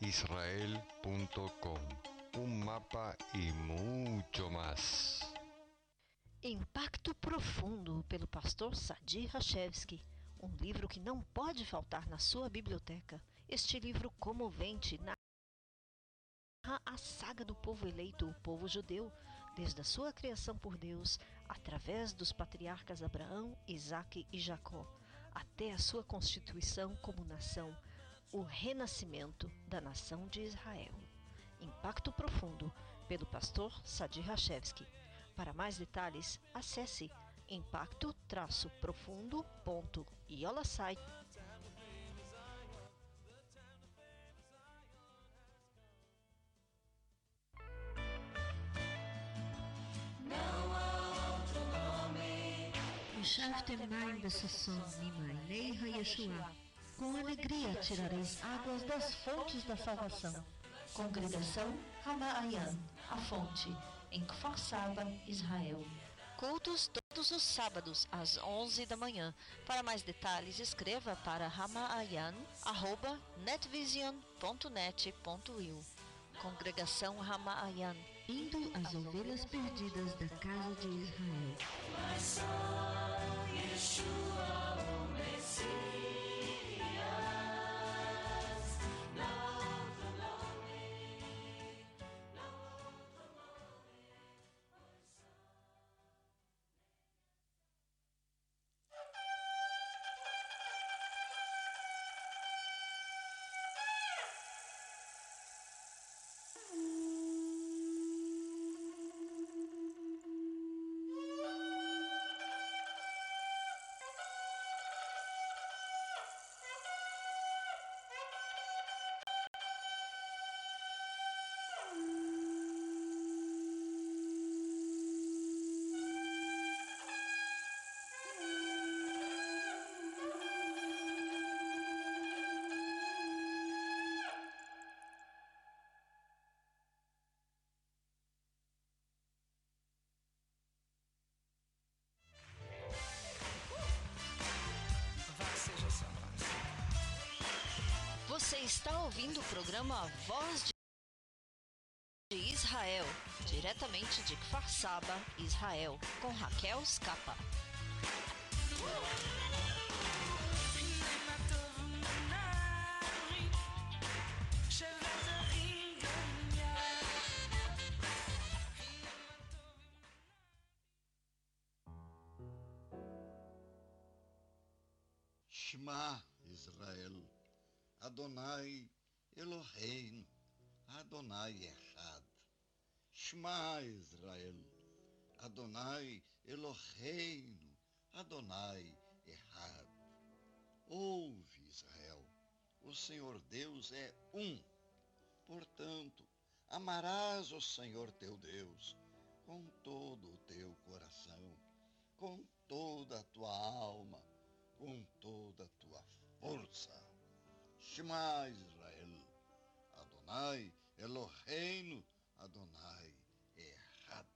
israel.com. Un mapa y mucho más. Impacto Profundo, pelo pastor Sadi Rachevski. Um livro que não pode faltar na sua biblioteca. Este livro comovente narra a saga do povo eleito, o povo judeu, desde a sua criação por Deus, através dos patriarcas Abraão, Isaque e Jacó, até a sua constituição como nação, o renascimento da nação de Israel. Impacto Profundo, pelo pastor Sadi Rachevski. Para mais detalhes, acesse impacto-profundo.iolasite. Shaftemai Bessasson Nimainei Hayeshua. Com alegria tirareis águas das fontes da salvação. Congregação Ramaayan, a fonte, em Kfar Saba, Israel. Cultos todos os sábados às 11 da manhã. Para mais detalhes, escreva para ramaayan@netvision.net.il. Congregação Ramaayan, indo às ovelhas perdidas da casa de Israel. Você está ouvindo o programa Voz de Israel, diretamente de Kfar Saba, Israel, com Raquel Scapa. Eloheinu, Adonai Echad. Shema Israel, Adonai Eloheinu, Adonai Echad. Ouve Israel, o Senhor Deus é um. Portanto, amarás o Senhor teu Deus com todo o teu coração, com toda a tua alma, com toda a tua força. Shema Israel, Adonai Eloheinu, Adonai Echad.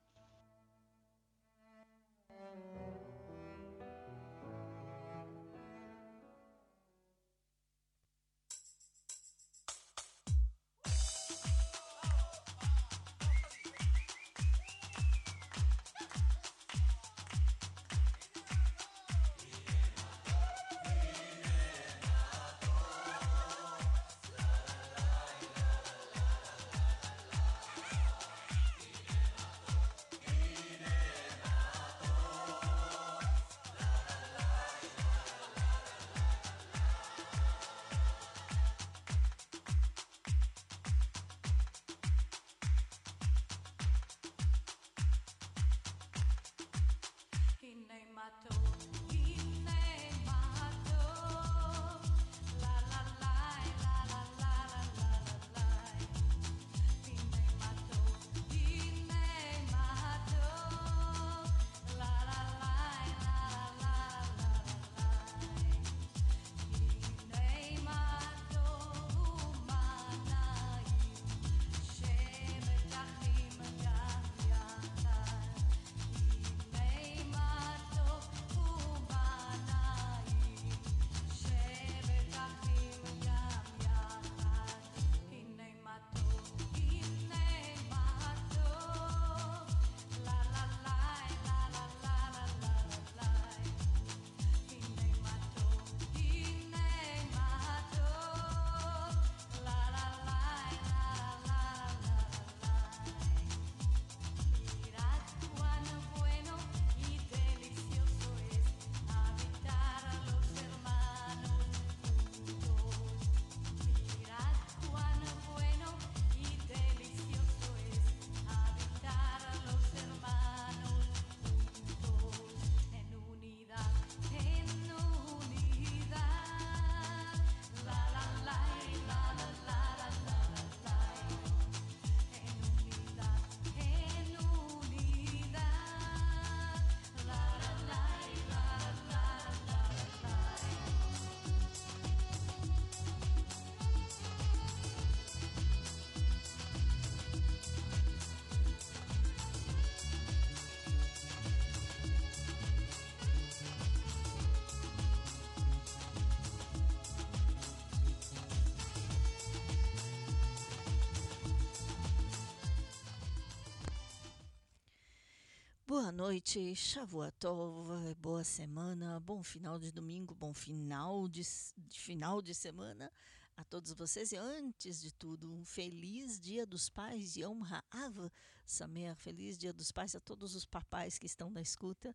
Boa noite, Shavuatov, boa semana, bom final de domingo, bom final de, de, final de semana a todos vocês. E antes de tudo, um feliz Dia dos Pais, Yom Ha'av Samer, feliz Dia dos Pais a todos os papais que estão na escuta.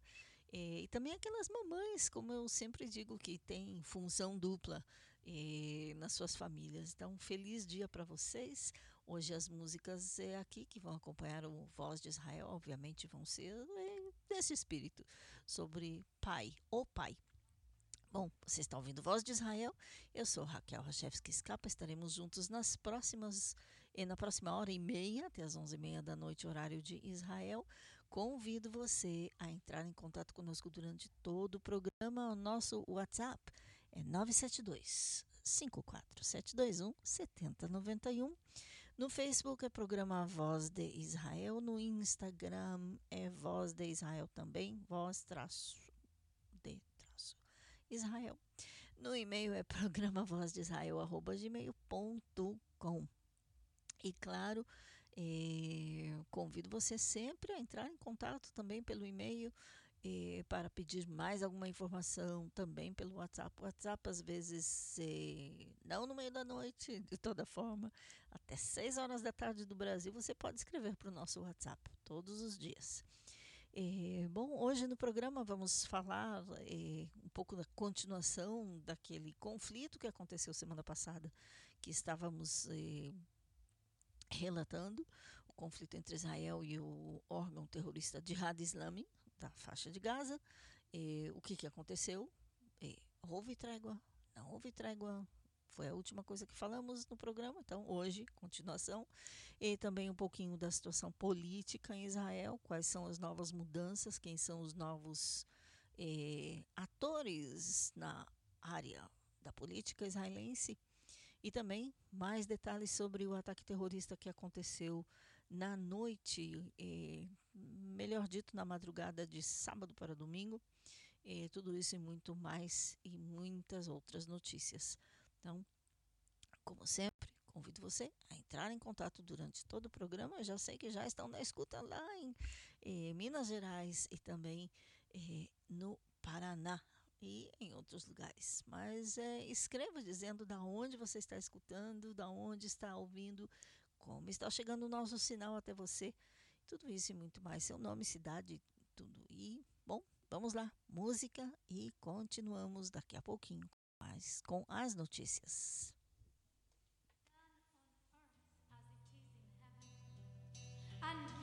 E, e também aquelas mamães, como eu sempre digo, que têm função dupla e, nas suas famílias. Então, feliz dia para vocês. Hoje as músicas é aqui que vão acompanhar o Voz de Israel, obviamente vão ser é, desse espírito, sobre pai, o pai. Bom, você está ouvindo Voz de Israel? Eu sou Raquel Rachevski Scapa, estaremos juntos nas próximas, e na próxima hora e meia, até as onze e meia da noite, horário de Israel. Convido você a entrar em contato conosco durante todo o programa. O nosso WhatsApp é 972 54721 7091. No Facebook é programa Voz de Israel. No Instagram é Voz de Israel também. Voz traço de traço Israel. No e-mail é programa voz de Israel arroba gmail.com. E claro, eh, convido você sempre a entrar em contato também pelo e-mail eh, para pedir mais alguma informação também pelo WhatsApp. O WhatsApp, às vezes, eh, não no meio da noite, de toda forma, até 6 horas da tarde do Brasil, você pode escrever para o nosso WhatsApp todos os dias. Eh, bom, hoje no programa vamos falar um pouco da continuação daquele conflito que aconteceu semana passada, que estávamos relatando, o conflito entre Israel e o órgão terrorista Jihad Islami, da faixa de Gaza. E, o que, que aconteceu? E, houve trégua? Não houve trégua? Foi a última coisa que falamos no programa. Então, hoje, continuação. E também um pouquinho da situação política em Israel. Quais são as novas mudanças? Quem são os novos eh, atores na área da política israelense? E também mais detalhes sobre o ataque terrorista que aconteceu na noite, melhor dito, na madrugada de sábado para domingo. Tudo isso e muito mais, e muitas outras notícias. Então, como sempre, convido você a entrar em contato durante todo o programa. Eu já sei que já estão na escuta lá em eh, Minas Gerais e também eh, no Paraná e em outros lugares. Mas é, escreva dizendo da onde você está escutando, da onde está ouvindo, como está chegando o nosso sinal até você. Tudo isso e muito mais. Seu nome, cidade, tudo. E, bom, vamos lá. Música e continuamos daqui a pouquinho mais com as notícias. And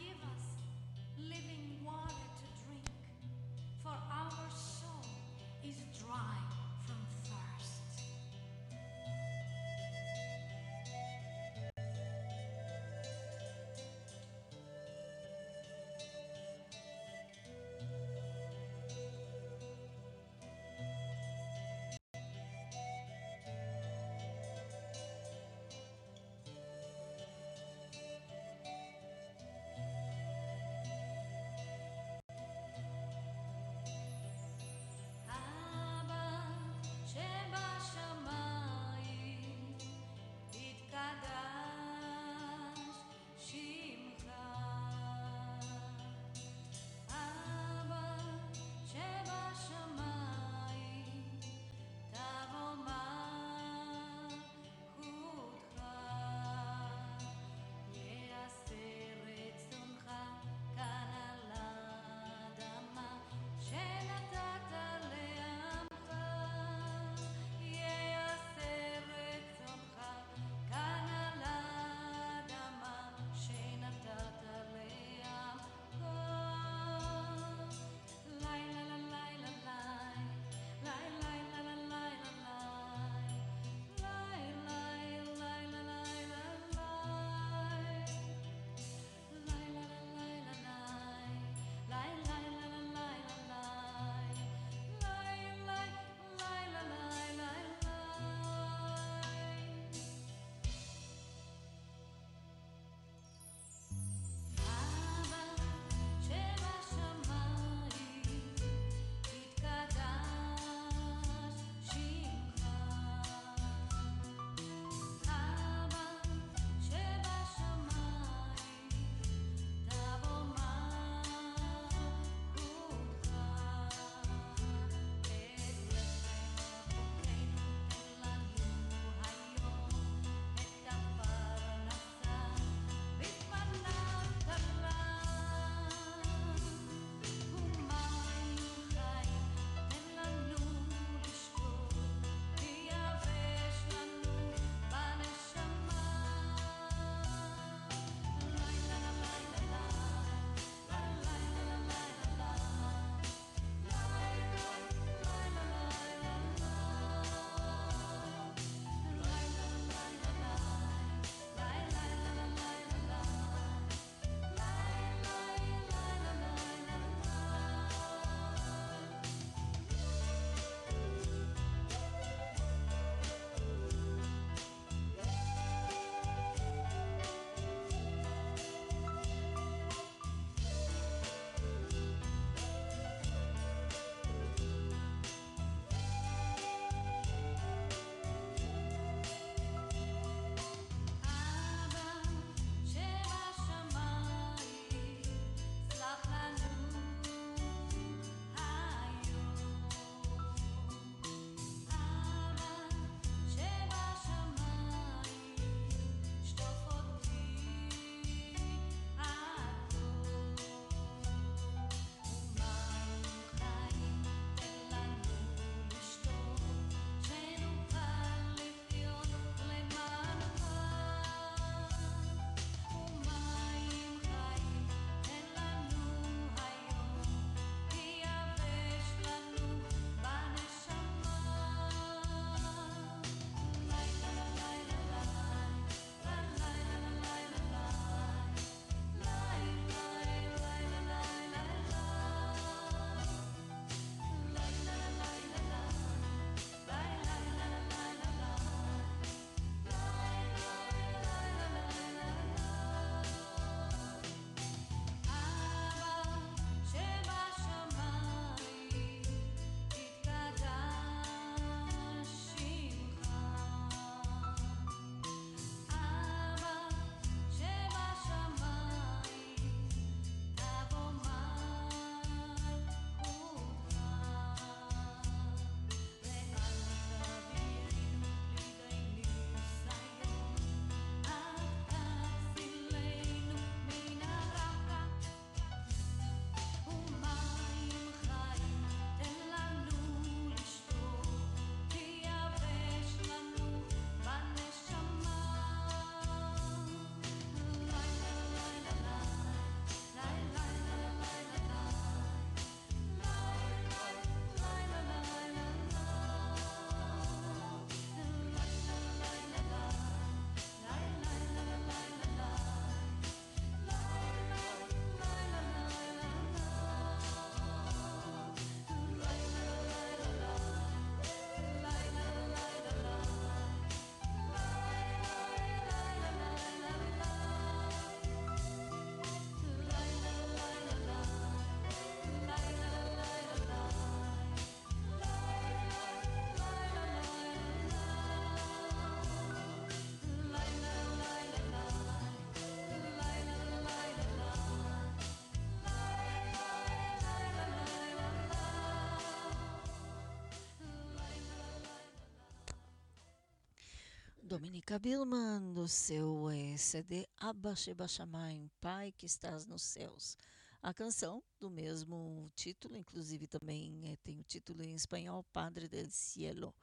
Dominica Billman, do seu CD Abba Sheba Shamayim, Pai que estás nos céus. A canção do mesmo título, inclusive também eh, tem o título em espanhol, Padre del Cielo,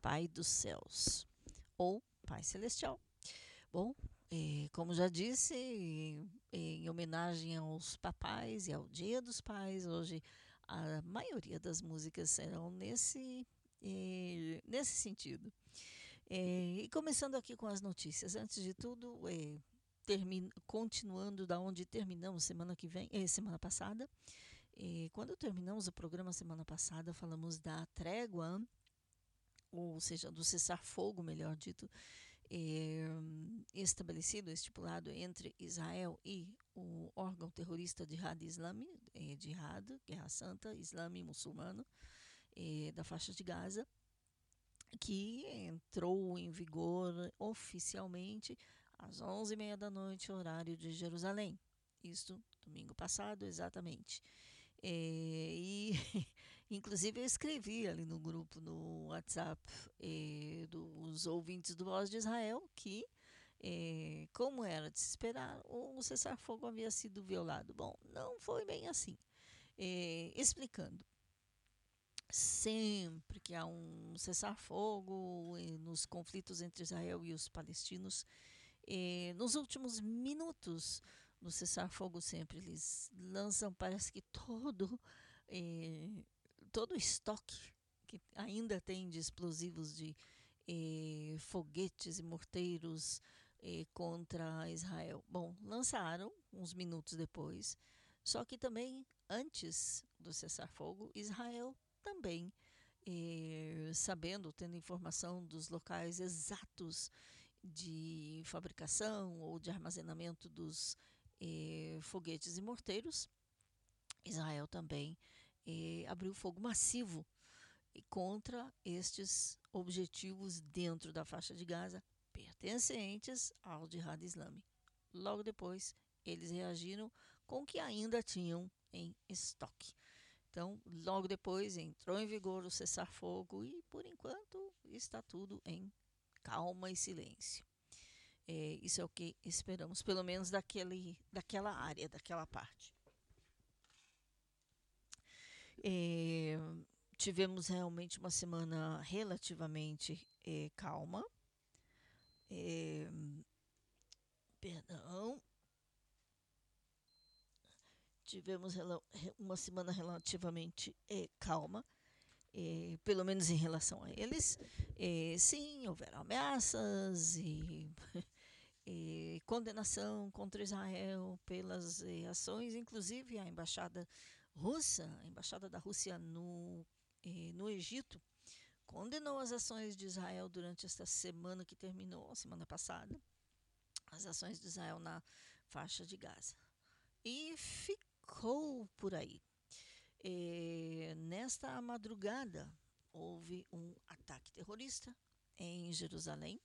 Pai dos céus, ou Pai Celestial. Bom, eh, como já disse, em, em homenagem aos papais e ao Dia dos Pais, hoje a maioria das músicas serão nesse, eh, nesse sentido. É, e começando aqui com as notícias, antes de tudo, é, termina, continuando da onde terminamos semana que vem, é, semana passada. Quando terminamos o programa semana passada, falamos da trégua, ou seja, do cessar-fogo, melhor dito, estabelecido, estipulado entre Israel e o órgão terrorista Jihad Islami, é, Jihad, Guerra Santa, Islame Muçulmano, da faixa de Gaza que entrou em vigor oficialmente às 11h30 da noite, horário de Jerusalém. Isto domingo passado, exatamente. É, e, inclusive, eu escrevi ali no grupo, no WhatsApp é, dos ouvintes do Voz de Israel, que, é, como era de se esperar, o cessar-fogo havia sido violado. Bom, não foi bem assim. Explicando sempre que há um cessar-fogo nos conflitos entre Israel e os palestinos, eh, nos últimos minutos do cessar-fogo sempre eles lançam, parece que todo eh, todo o estoque que ainda tem de explosivos de eh, foguetes e morteiros eh, contra Israel. Bom, lançaram uns minutos depois, só que também antes do cessar-fogo, Israel também eh, sabendo, tendo informação dos locais exatos de fabricação ou de armazenamento dos eh, foguetes e morteiros, Israel também eh, abriu fogo massivo contra estes objetivos dentro da faixa de Gaza pertencentes ao Jihad Islâmico. Logo depois, eles reagiram com o que ainda tinham em estoque. Então, logo depois entrou em vigor o cessar-fogo e, por enquanto, está tudo em calma e silêncio. É, isso é o que esperamos, pelo menos daquele, daquela área, daquela parte. É, tivemos realmente uma semana relativamente é, calma. É, perdão, tivemos uma semana relativamente é, calma, é, pelo menos em relação a eles. É, sim, houveram ameaças e, condenação contra Israel pelas ações, inclusive a embaixada russa, a embaixada da Rússia no, no Egito, condenou as ações de Israel durante esta semana que terminou, semana passada, as ações de Israel na faixa de Gaza. E ficou ficou por aí. É, nesta madrugada houve um ataque terrorista em Jerusalém.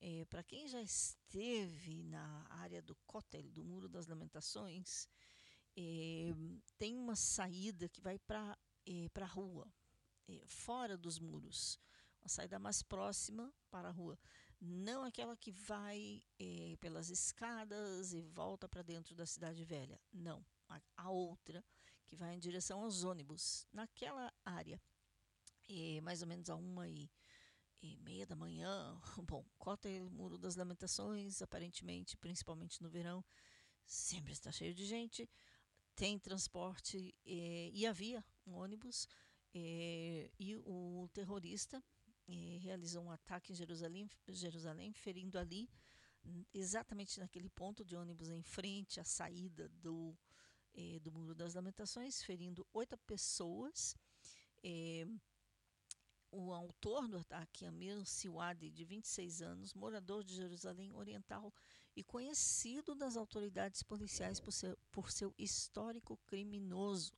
É, Para quem já esteve na área do Kotel, do Muro das Lamentações, é, tem uma saída que vai para a rua, fora dos muros. Uma saída mais próxima para a rua. Não aquela que vai pelas escadas e volta para dentro da cidade velha. Não a, a outra, que vai em direção aos ônibus, naquela área. E mais ou menos a uma e, e meia da manhã, bom, Cota e Muro das Lamentações, aparentemente, principalmente no verão, sempre está cheio de gente, tem transporte e, e havia um ônibus e, e o terrorista realizou um ataque em Jerusalém, Jerusalém, ferindo ali exatamente naquele ponto de ônibus em frente à saída do eh, do Muro das Lamentações, ferindo oito pessoas. Eh, o autor do ataque, Amir Siwadi, de 26 anos, morador de Jerusalém Oriental e conhecido das autoridades policiais por seu, por seu histórico criminoso.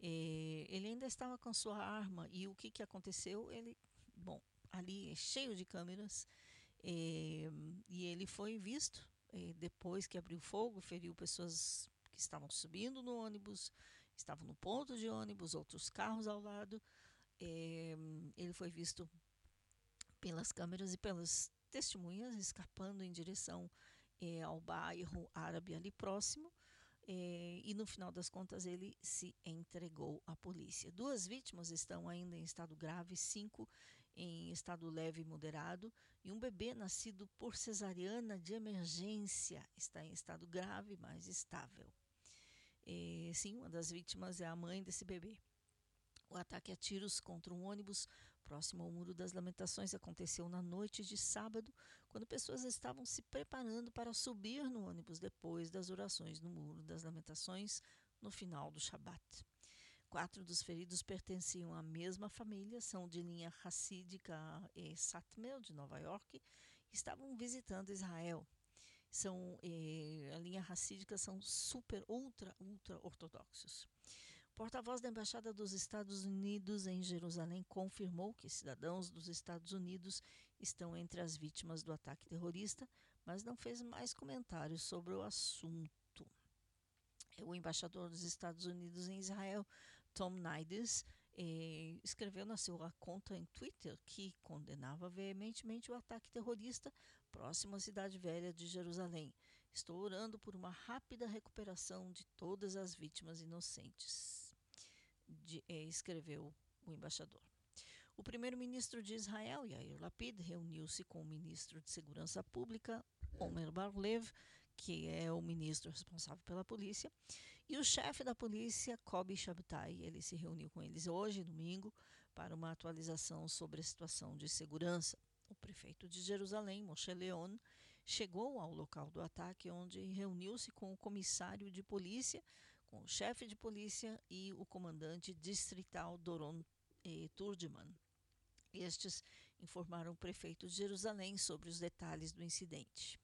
Eh, ele ainda estava com sua arma e o que, que aconteceu? Ele, bom, ali é cheio de câmeras e ele foi visto depois que abriu fogo, feriu pessoas que estavam subindo no ônibus, estavam no ponto de ônibus, outros carros ao lado. É, ele foi visto pelas câmeras e pelas testemunhas escapando em direção é, ao bairro árabe ali próximo. É, e no final das contas ele se entregou à polícia. Duas vítimas estão ainda em estado grave, cinco em estado leve e moderado, e um bebê nascido por cesariana de emergência está em estado grave, mas estável. É, sim, uma das vítimas é a mãe desse bebê. O ataque a tiros contra um ônibus próximo ao Muro das Lamentações aconteceu na noite de sábado, quando pessoas estavam se preparando para subir no ônibus depois das orações no Muro das Lamentações no final do Shabat. Quatro dos feridos pertenciam à mesma família, são de linha racídica e Satmel, de Nova York, e estavam visitando Israel. São, eh, a linha racídica são super, ultra, ultra ortodoxos. Porta-voz da Embaixada dos Estados Unidos em Jerusalém confirmou que cidadãos dos Estados Unidos estão entre as vítimas do ataque terrorista, mas não fez mais comentários sobre o assunto. O embaixador dos Estados Unidos em Israel, Tom Nides, eh, escreveu na sua conta em Twitter que condenava veementemente o ataque terrorista próximo à cidade velha de Jerusalém. Estou orando por uma rápida recuperação de todas as vítimas inocentes de, é, escreveu o embaixador. O primeiro-ministro de Israel, Yair Lapid, reuniu-se com o ministro de Segurança Pública, Omer Barlev, que é o ministro responsável pela polícia, e o chefe da polícia, Kobi Shabtai. Ele se reuniu com eles hoje, domingo, para uma atualização sobre a situação de segurança. O prefeito de Jerusalém, Moshe Leon, chegou ao local do ataque, onde reuniu-se com o comissário de polícia com o chefe de polícia e o comandante distrital Doron eh. Estes informaram o prefeito de Jerusalém sobre os detalhes do incidente.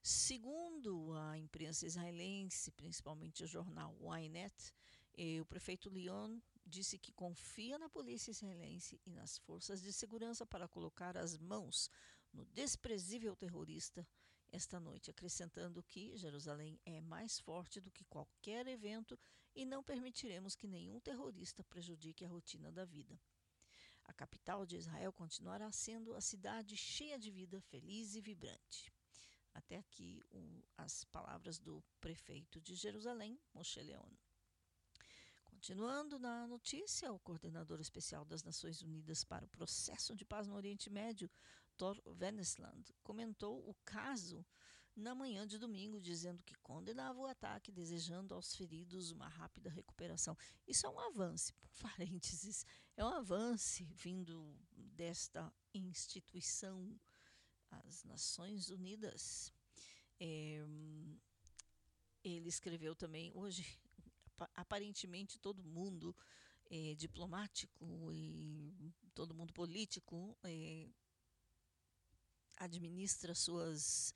Segundo a imprensa israelense, principalmente o jornal Ynet, eh, o prefeito Leon disse que confia na polícia israelense e nas forças de segurança para colocar as mãos no desprezível terrorista esta noite, acrescentando que Jerusalém é mais forte do que qualquer evento e não permitiremos que nenhum terrorista prejudique a rotina da vida. A capital de Israel continuará sendo a cidade cheia de vida, feliz e vibrante. Até aqui um, as palavras do prefeito de Jerusalém, Moshe Leon. Continuando na notícia, o coordenador especial das Nações Unidas para o processo de paz no Oriente Médio, Thor Venesland comentou o caso na manhã de domingo, dizendo que condenava o ataque, desejando aos feridos uma rápida recuperação. Isso é um avanço, por parênteses, é um avanço vindo desta instituição, as Nações Unidas. É, ele escreveu também, hoje, aparentemente todo mundo é, diplomático e todo mundo político é, administra suas,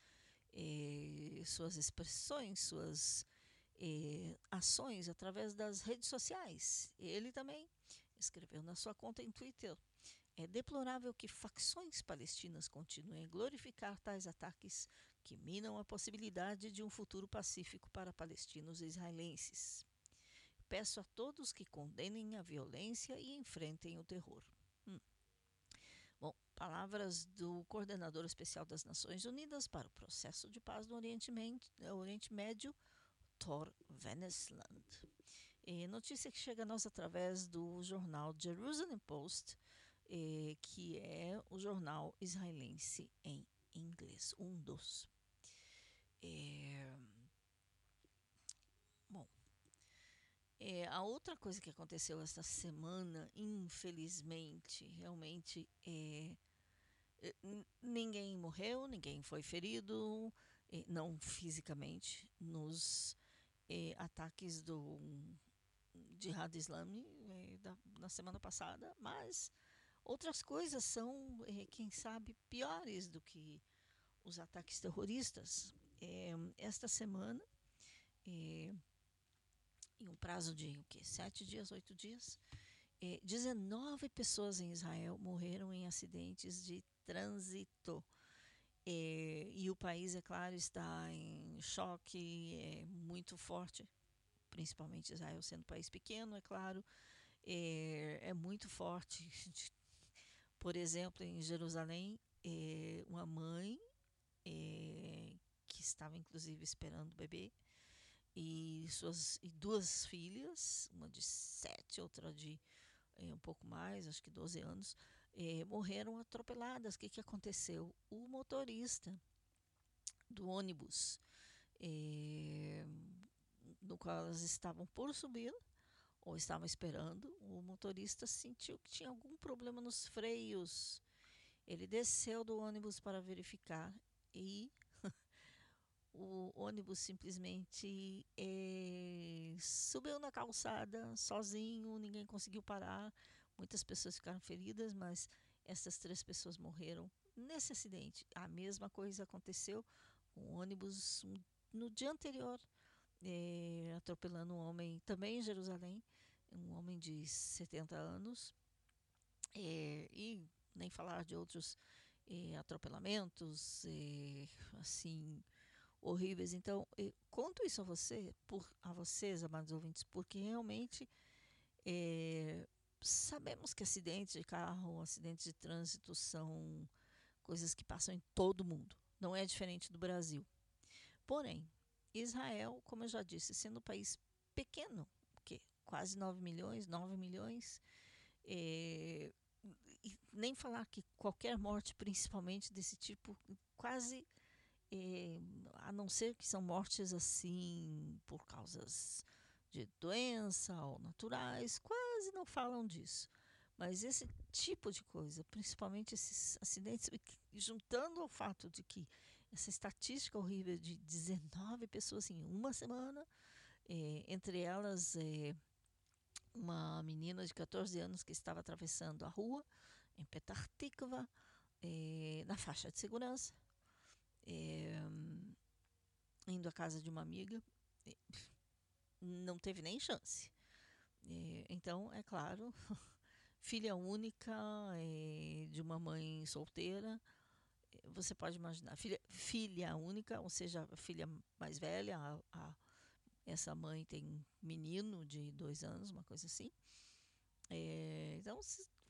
eh, suas expressões, suas ações através das redes sociais. Ele também escreveu na sua conta em Twitter. É deplorável que facções palestinas continuem a glorificar tais ataques que minam a possibilidade de um futuro pacífico para palestinos e israelenses. Peço a todos que condenem a violência e enfrentem o terror. Bom, palavras do coordenador especial das Nações Unidas para o processo de paz no Oriente, Oriente Médio, Thor Venesland. E notícia que chega a nós através do jornal Jerusalem Post, eh, que é o jornal israelense em inglês, um dos. É, É, a outra coisa que aconteceu esta semana, infelizmente, realmente, é, é ninguém morreu, ninguém foi ferido, é, não fisicamente, nos é, ataques do Jihad Islami é, da, na semana passada, mas outras coisas são, é, quem sabe, piores do que os ataques terroristas. esta semana, em um prazo de o quê? sete dias, oito dias, eh, 19 pessoas em Israel morreram em acidentes de trânsito. Eh, e o país, é claro, está em choque é muito forte, principalmente Israel sendo um país pequeno, é claro, é, é muito forte. Por exemplo, em Jerusalém, é, uma mãe é, que estava inclusive esperando o bebê e suas e duas filhas, uma de sete, outra de é, um pouco mais, acho que 12 anos, é, morreram atropeladas. O que, que aconteceu? O motorista do ônibus é, no qual elas estavam por subir ou estavam esperando, o motorista sentiu que tinha algum problema nos freios. Ele desceu do ônibus para verificar e o ônibus simplesmente é, subiu na calçada sozinho, ninguém conseguiu parar. Muitas pessoas ficaram feridas, mas essas três pessoas morreram nesse acidente. A mesma coisa aconteceu com o ônibus no dia anterior, é, atropelando um homem também em Jerusalém, um homem de 70 anos. É, e nem falar de outros atropelamentos, assim horríveis. Então, conto isso a você, por, a vocês, amados ouvintes, porque realmente é, sabemos que acidentes de carro, acidentes de trânsito são coisas que passam em todo mundo. Não é diferente do Brasil. Porém, Israel, como eu já disse, sendo um país pequeno, que quase 9 milhões, 9 milhões, é, nem falar que qualquer morte, principalmente desse tipo, quase é, a não ser que são mortes assim por causas de doença ou naturais, quase não falam disso. Mas esse tipo de coisa, principalmente esses acidentes, juntando ao fato de que essa estatística horrível de 19 pessoas em uma semana, é, entre elas é, uma menina de 14 anos que estava atravessando a rua em Petah Tikva, é, na faixa de segurança, é, indo à casa de uma amiga, não teve nem chance. É, então, é claro, filha única é, de uma mãe solteira, você pode imaginar, filha, filha única, ou seja, a filha mais velha, a, a, essa mãe tem menino de dois anos, uma coisa assim. É, então,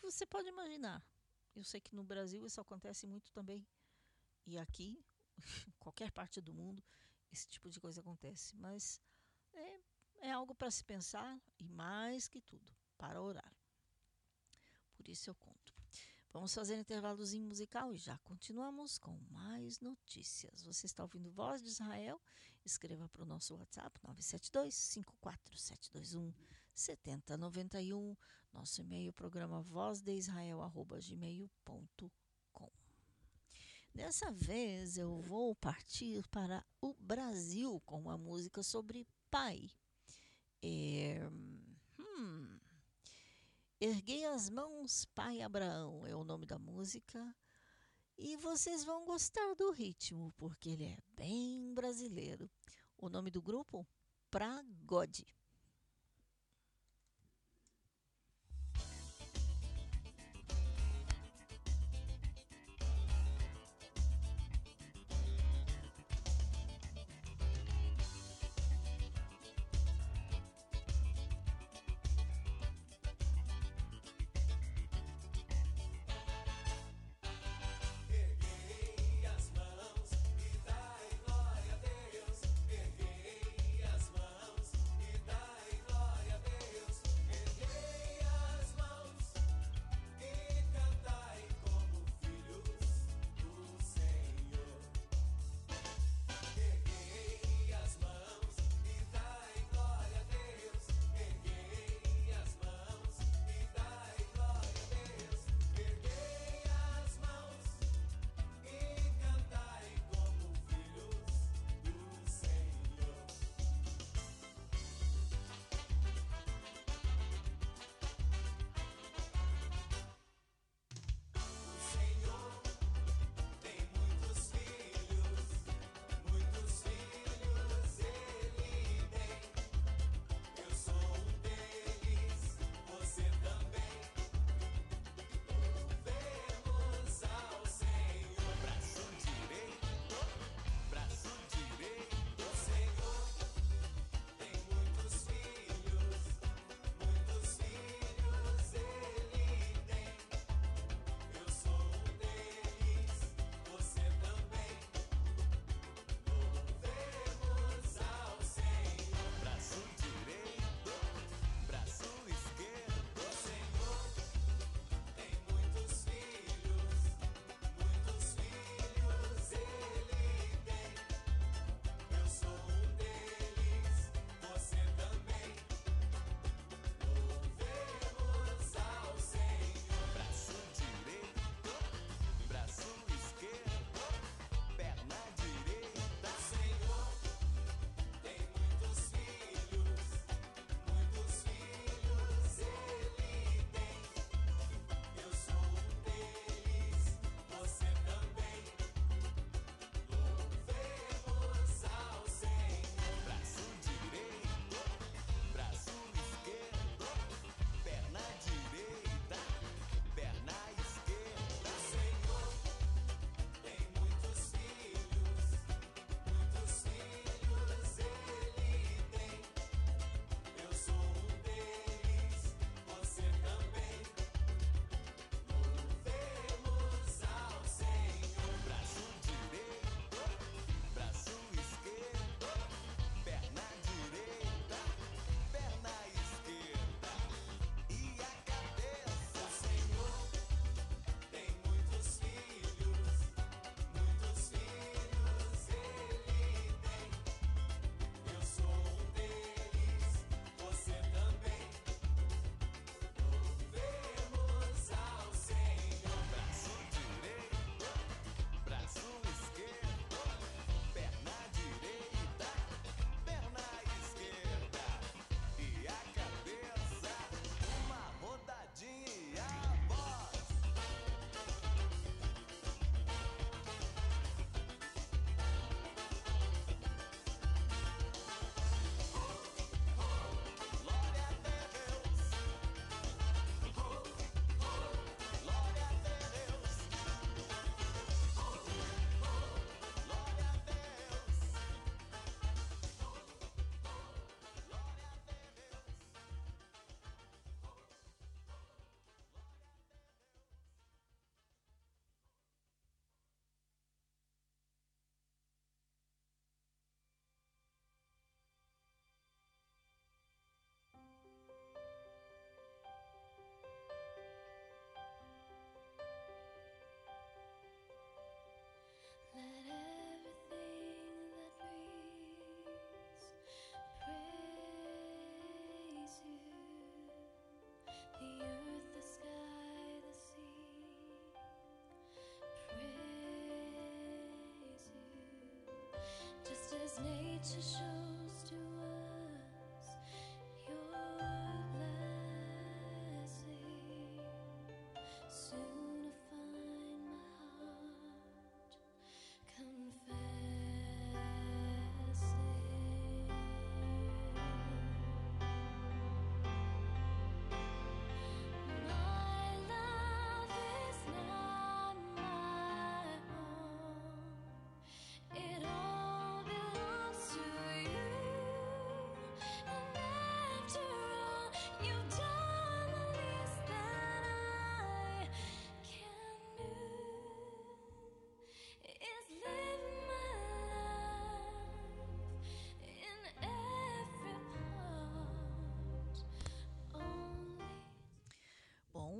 você pode imaginar. Eu sei que no Brasil isso acontece muito também. E aqui, qualquer parte do mundo, esse tipo de coisa acontece. Mas é, é algo para se pensar e, mais que tudo, para orar. Por isso eu conto. Vamos fazer um intervalozinho musical e já continuamos com mais notícias. Você está ouvindo Voz de Israel? Escreva para o nosso WhatsApp 972-54721 7091. Nosso e-mail, programa voz de Israel, arroba gmail.com. Dessa vez eu vou partir para o Brasil com uma música sobre pai. É, hum, Erguei as mãos, Pai Abraão é o nome da música. E vocês vão gostar do ritmo, porque ele é bem brasileiro. O nome do grupo? Pragode.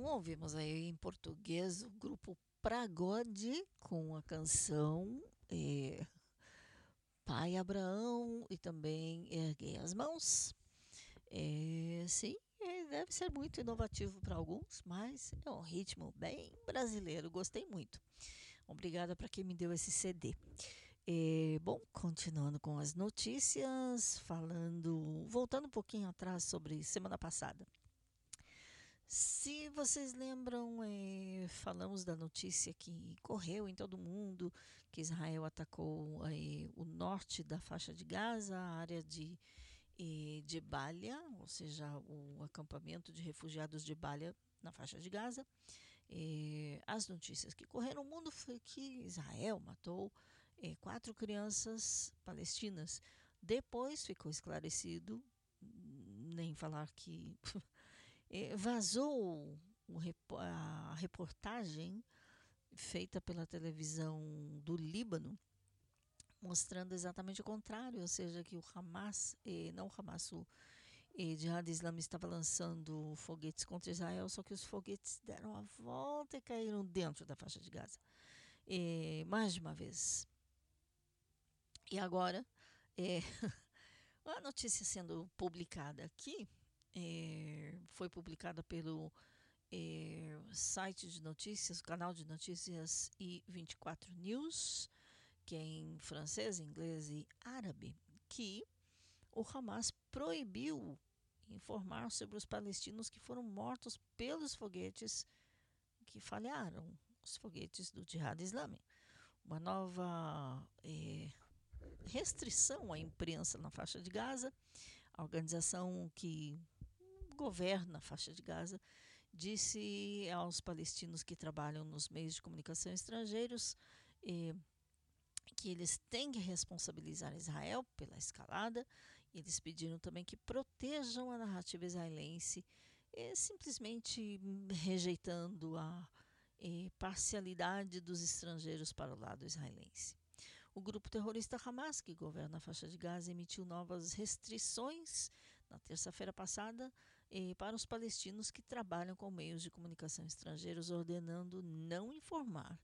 Ouvimos aí em português o grupo Pragode com a canção é, Pai Abraão e também Erguei as Mãos. É, sim, é, deve ser muito inovativo para alguns, mas é um ritmo bem brasileiro, gostei muito. Obrigada para quem me deu esse CD. É, bom, continuando com as notícias, falando, voltando um pouquinho atrás sobre semana passada. Se vocês lembram, é, falamos da notícia que correu em todo mundo que Israel atacou é, o norte da faixa de Gaza, a área de é, de Balha, ou seja, o acampamento de refugiados de Balha na faixa de Gaza. as notícias que correram no mundo foi que Israel matou quatro crianças palestinas. Depois ficou esclarecido, nem falar que Eh, vazou a reportagem feita pela televisão do Líbano mostrando exatamente o contrário, ou seja, que o Hamas, eh, não o Hamas, o eh, Jihad Islâmico estava lançando foguetes contra Israel, só que os foguetes deram a volta e caíram dentro da faixa de Gaza. Eh, mais de uma vez. E agora, eh, a notícia sendo publicada aqui, é, foi publicada pelo é, site de notícias, canal de notícias I24 News, que é em francês, inglês e árabe, que o Hamas proibiu informar sobre os palestinos que foram mortos pelos foguetes que falharam, os foguetes do Jihad Islâmico. Uma nova é, restrição à imprensa na faixa de Gaza, a organização que governa a faixa de Gaza disse aos palestinos que trabalham nos meios de comunicação estrangeiros eh, que eles têm que responsabilizar Israel pela escalada. E eles pediram também que protejam a narrativa israelense, eh, simplesmente rejeitando a eh, parcialidade dos estrangeiros para o lado israelense. O grupo terrorista Hamas, que governa a faixa de Gaza, emitiu novas restrições na terça-feira passada eh, para os palestinos que trabalham com meios de comunicação estrangeiros, ordenando não informar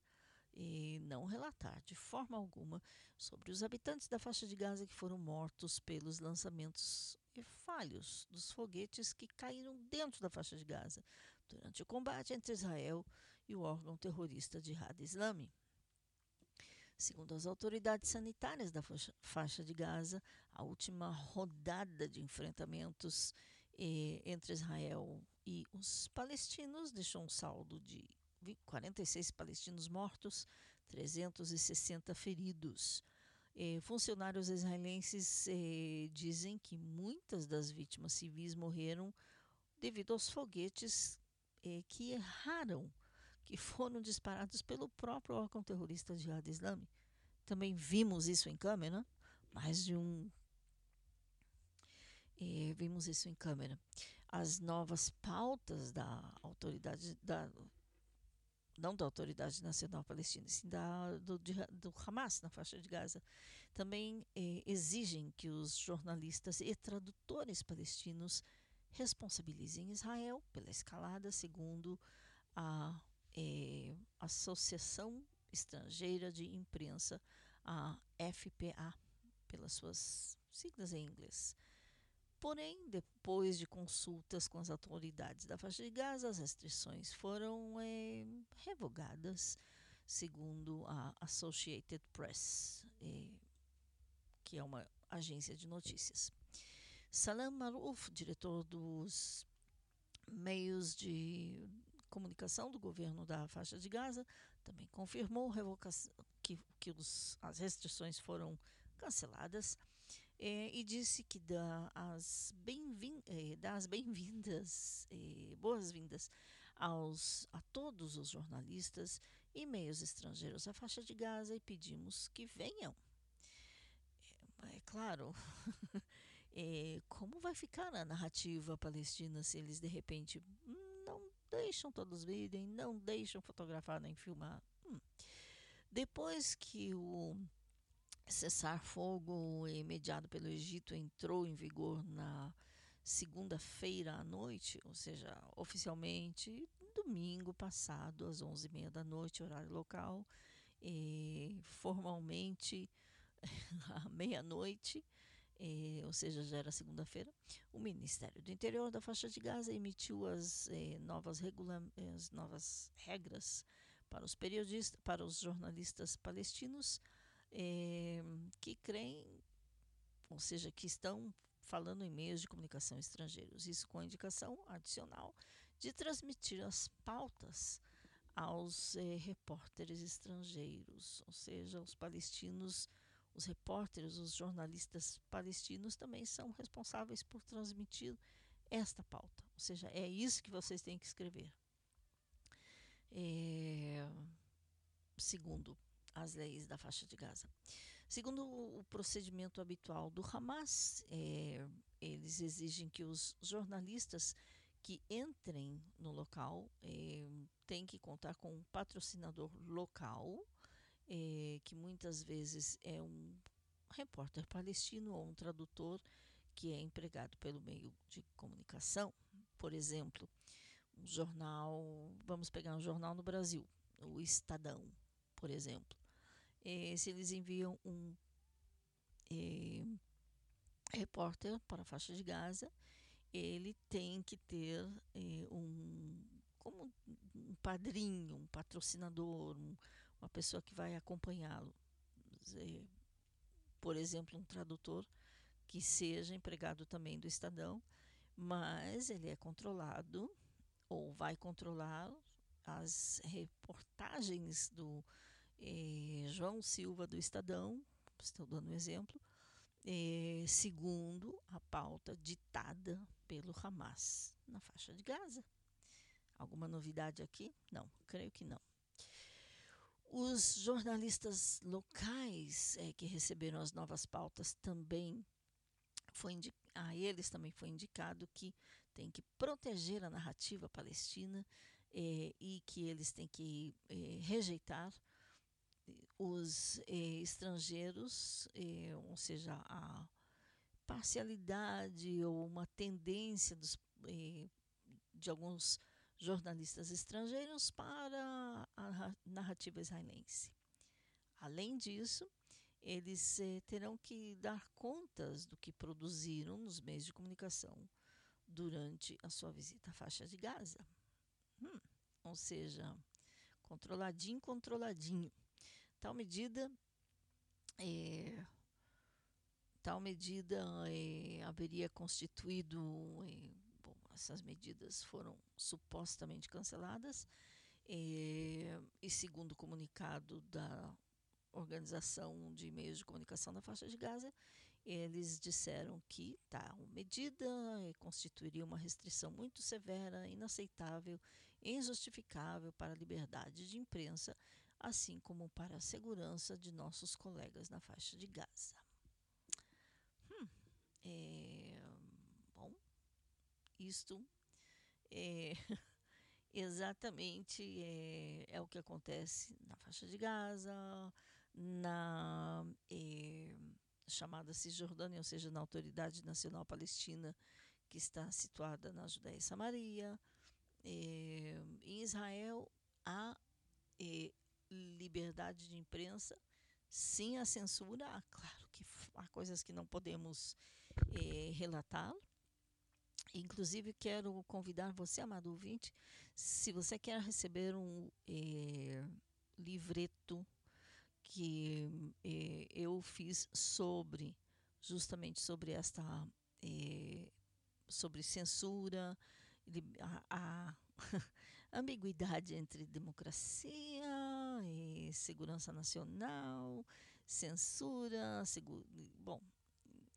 e não relatar de forma alguma sobre os habitantes da faixa de Gaza que foram mortos pelos lançamentos falhos dos foguetes que caíram dentro da faixa de Gaza durante o combate entre Israel e o órgão terrorista Jihad Islami. Segundo as autoridades sanitárias da faixa de Gaza, a última rodada de enfrentamentos eh, entre Israel e os palestinos deixou um saldo de 46 palestinos mortos, 360 feridos. Eh, funcionários israelenses eh, dizem que muitas das vítimas civis morreram devido aos foguetes eh, que erraram, que foram disparados pelo próprio órgão terrorista Jihad Islâmico. Também vimos isso em câmera, mais de um e vimos isso em câmera. As novas pautas da autoridade, da, não da Autoridade Nacional Palestina, sim da, do, do Hamas na faixa de Gaza, também eh, exigem que os jornalistas e tradutores palestinos responsabilizem Israel pela escalada, segundo a eh, Associação Estrangeira de Imprensa, a FPA, pelas suas siglas em inglês. Porém, depois de consultas com as autoridades da faixa de Gaza, as restrições foram é, revogadas, segundo a Associated Press, é, que é uma agência de notícias. Salam Marouf, diretor dos meios de comunicação do governo da faixa de Gaza, também confirmou que, que os, as restrições foram canceladas é, e disse que dá as bem-vindas, bem boas-vindas aos, a todos os jornalistas e meios estrangeiros à faixa de Gaza e pedimos que venham. É, é claro, é, como vai ficar a narrativa palestina se eles de repente não deixam todos virem, não deixam fotografar nem filmar? Hum. Depois que o cessar-fogo mediado pelo Egito entrou em vigor na segunda-feira à noite, ou seja, oficialmente domingo passado, às 11h30 da noite, horário local, e formalmente à meia-noite, ou seja, já era segunda-feira, o Ministério do Interior da faixa de Gaza emitiu as, eh, novas, regula as novas regras para os periodistas, para os jornalistas palestinos eh, que creem, ou seja, que estão falando em meios de comunicação estrangeiros. Isso com a indicação adicional de transmitir as pautas aos eh, repórteres estrangeiros, ou seja, os palestinos, os repórteres, os jornalistas palestinos também são responsáveis por transmitir esta pauta. Ou seja, é isso que vocês têm que escrever. É, segundo as leis da faixa de Gaza. Segundo o procedimento habitual do Hamas, é, eles exigem que os jornalistas que entrem no local é, têm que contar com um patrocinador local, é, que muitas vezes é um repórter palestino ou um tradutor que é empregado pelo meio de comunicação. Por exemplo, um jornal, vamos pegar um jornal no Brasil, o Estadão, por exemplo eh, se eles enviam um eh, repórter para a faixa de Gaza, ele tem que ter eh, um como um padrinho, um patrocinador, um, uma pessoa que vai acompanhá-lo. Por exemplo, um tradutor que seja empregado também do Estadão, mas ele é controlado ou vai controlar as reportagens do, é, João Silva do Estadão, estou dando um exemplo, é, segundo a pauta ditada pelo Hamas na faixa de Gaza. Alguma novidade aqui? Não, creio que não. Os jornalistas locais é, que receberam as novas pautas também foi a eles também foi indicado que tem que proteger a narrativa palestina e que eles têm que rejeitar os eh, estrangeiros, eh, ou seja, a parcialidade ou uma tendência dos, eh, de alguns jornalistas estrangeiros para a narrativa israelense. Além disso, eles eh, terão que dar contas do que produziram nos meios de comunicação durante a sua visita à faixa de Gaza. Hum, ou seja, controladinho, controladinho. Tal medida, é, tal medida é, haveria constituído, é, bom, essas medidas foram supostamente canceladas, é, e segundo o comunicado da Organização de Meios de Comunicação da Faixa de Gaza, eles disseram que tal tá, medida é, constituiria uma restrição muito severa, inaceitável, injustificável para a liberdade de imprensa assim como para a segurança de nossos colegas na faixa de Gaza. Hum, é, bom, isto é exatamente é, é, o que acontece na faixa de Gaza, na é, chamada Cisjordânia, ou seja, na Autoridade Nacional Palestina, que está situada na Judéia e Samaria. É, em Israel há é, liberdade de imprensa, sim a censura. Ah, claro que há coisas que não podemos eh, relatar. Inclusive, quero convidar você, amado ouvinte, se você quer receber um eh, livreto que eh, eu fiz sobre justamente sobre esta eh, sobre censura, a, a ambiguidade entre democracia segurança nacional, censura, bom,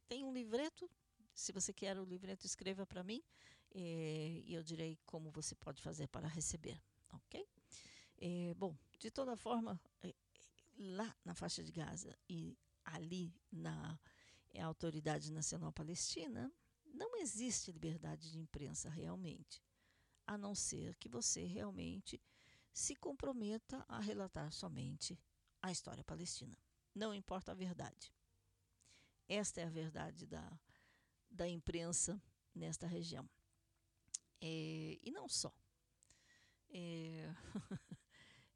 tem um livreto. Se você quer o livreto, escreva para mim eh, e eu direi como você pode fazer para receber, ok? Eh, bom, de toda forma, eh, lá na faixa de Gaza e ali na Autoridade Nacional Palestina, não existe liberdade de imprensa realmente, a não ser que você realmente se comprometa a relatar somente a história palestina. Não importa a verdade. Esta é a verdade da, da imprensa nesta região. É, e não só. É,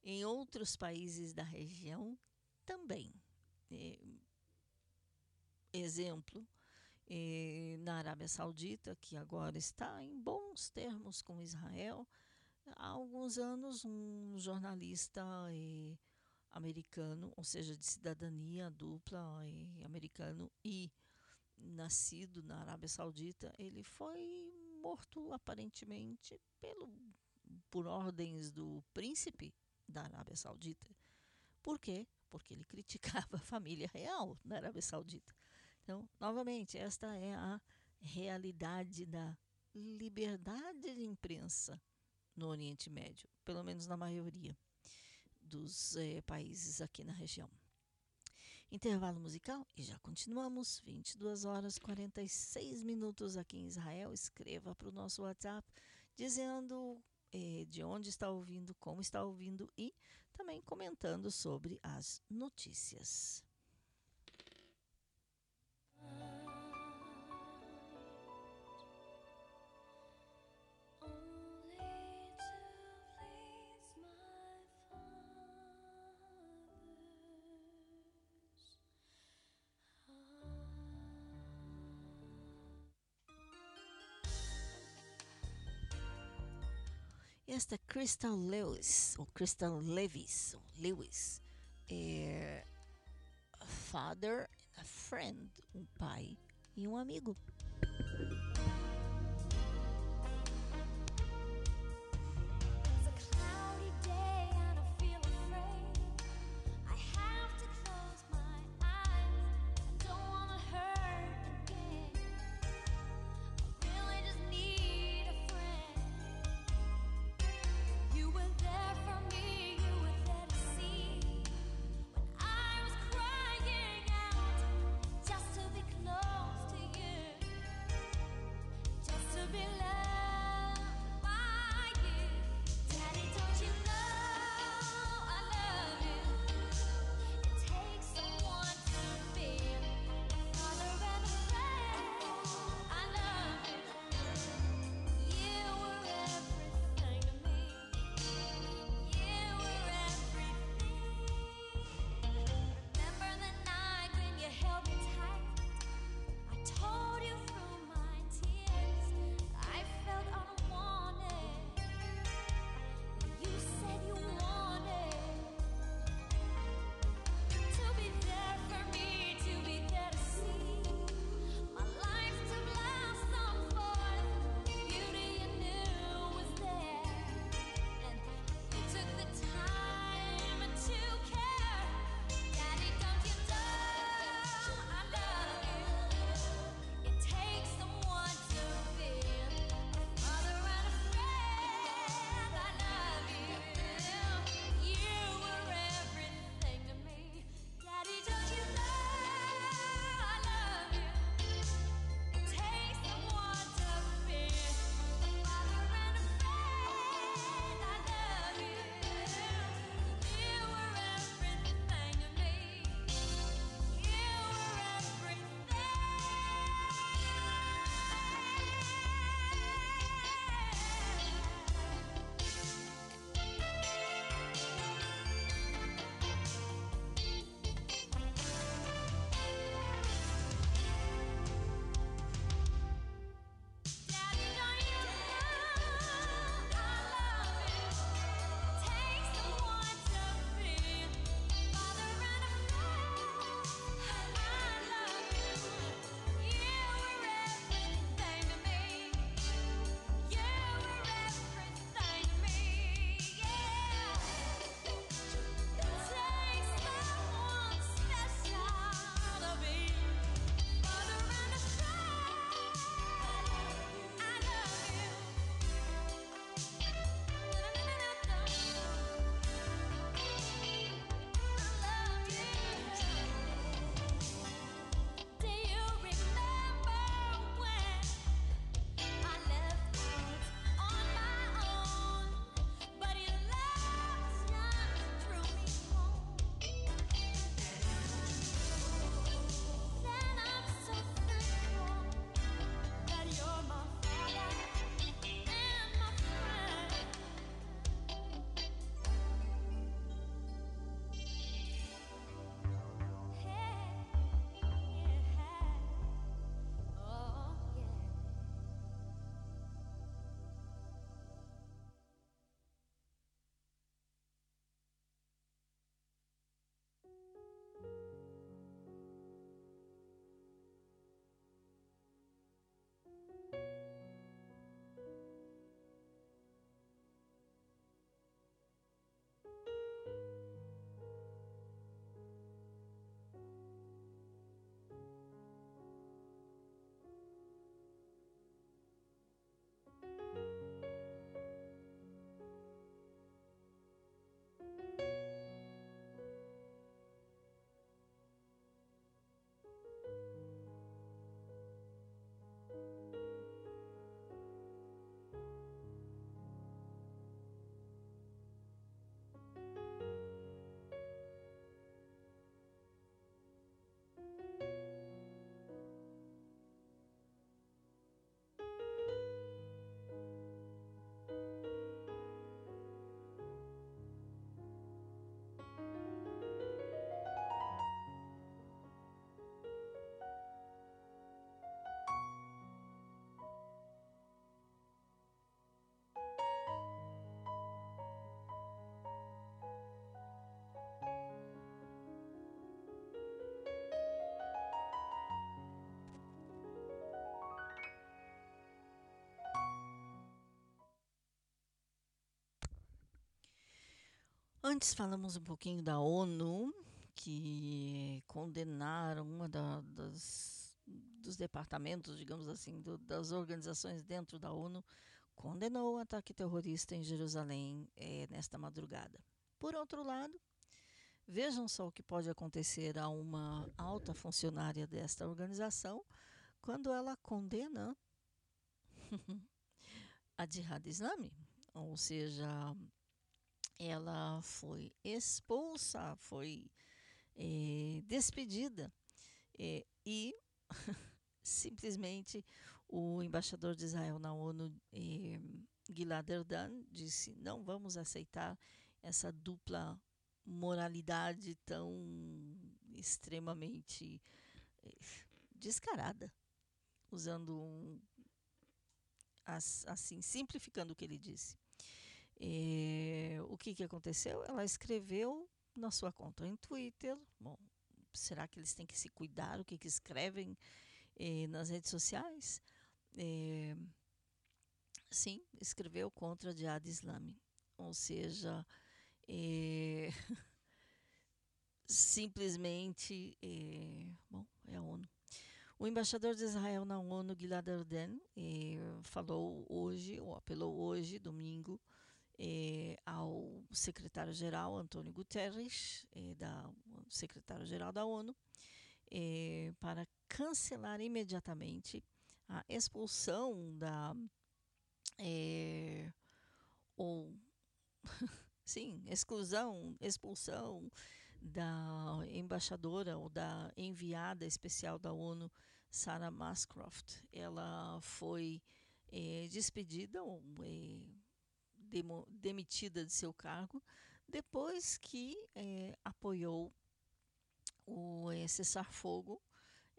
em outros países da região também. É, exemplo, é, na Arábia Saudita, que agora está em bons termos com Israel. Há alguns anos, um jornalista é, americano, ou seja, de cidadania dupla, é, americano e nascido na Arábia Saudita, ele foi morto aparentemente pelo, por ordens do príncipe da Arábia Saudita. Por quê? Porque ele criticava a família real na Arábia Saudita. Então, novamente, esta é a realidade da liberdade de imprensa no Oriente Médio, pelo menos na maioria dos eh, países aqui na região. Intervalo musical e já continuamos. 22 horas 46 minutos aqui em Israel. Escreva para o nosso WhatsApp dizendo eh, de onde está ouvindo, como está ouvindo e também comentando sobre as notícias. Esta Crystal Lewis, ou Crystal Levis, ou Lewis, é Father and a Friend, um pai e um amigo. Antes falamos um pouquinho da ONU, que condenaram uma da, das, dos departamentos, digamos assim, do, das organizações dentro da ONU, condenou o ataque terrorista em Jerusalém é, nesta madrugada. Por outro lado, vejam só o que pode acontecer a uma alta funcionária desta organização quando ela condena a Jihad Islami, ou seja, ela foi expulsa, foi é, despedida é, e simplesmente o embaixador de Israel na ONU, é, Gilad Erdan, disse: não vamos aceitar essa dupla moralidade tão extremamente descarada, usando um, assim simplificando o que ele disse. É, o que, que aconteceu? Ela escreveu na sua conta em Twitter. Bom, será que eles têm que se cuidar o que, que escrevem é, nas redes sociais? É, sim, escreveu contra a Jihad Islami. Ou seja, simplesmente, bom, é a ONU. O embaixador de Israel na ONU, Gilad Erden, falou hoje, ou apelou hoje, domingo, eh, ao secretário-geral Antônio Guterres, eh, da secretário-geral da ONU, eh, para cancelar imediatamente a expulsão da ou sim, exclusão, expulsão da embaixadora ou da enviada especial da ONU, Sarah Mascroft. Ela foi despedida ou demo, demitida de seu cargo depois que é, apoiou o é, cessar-fogo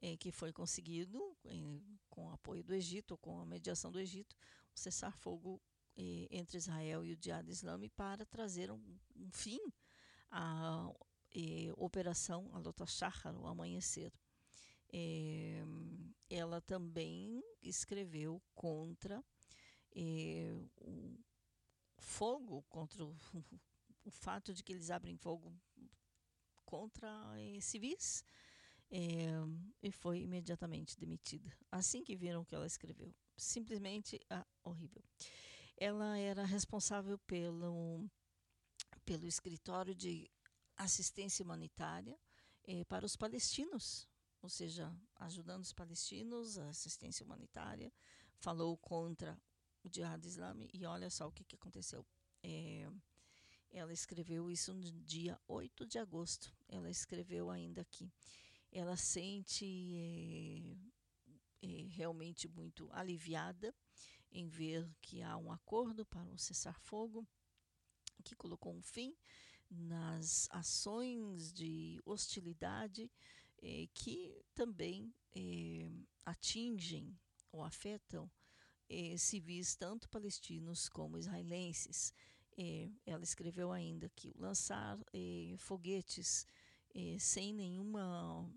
é, que foi conseguido com o apoio do Egito, com a mediação do Egito, o cessar-fogo entre Israel e o Jihad Islâmico para trazer um, um fim à operação Alota Shahar, o amanhecer. ela também escreveu contra o fogo contra o, o fato de que eles abrem fogo contra eh, civis eh, e foi imediatamente demitida. Assim que viram o que ela escreveu, simplesmente ah, horrível. Ela era responsável pelo pelo escritório de assistência humanitária eh, para os palestinos, ou seja, ajudando os palestinos, a assistência humanitária, falou contra o Jihad Islami e olha só o que, que aconteceu. É, ela escreveu isso no dia 8 de agosto. Ela escreveu ainda aqui. Ela sente é, é, realmente muito aliviada em ver que há um acordo para o cessar-fogo que colocou um fim nas ações de hostilidade eh, que também eh, atingem ou afetam eh, civis, tanto palestinos como israelenses. Eh, ela escreveu ainda que lançar eh, foguetes eh, sem nenhuma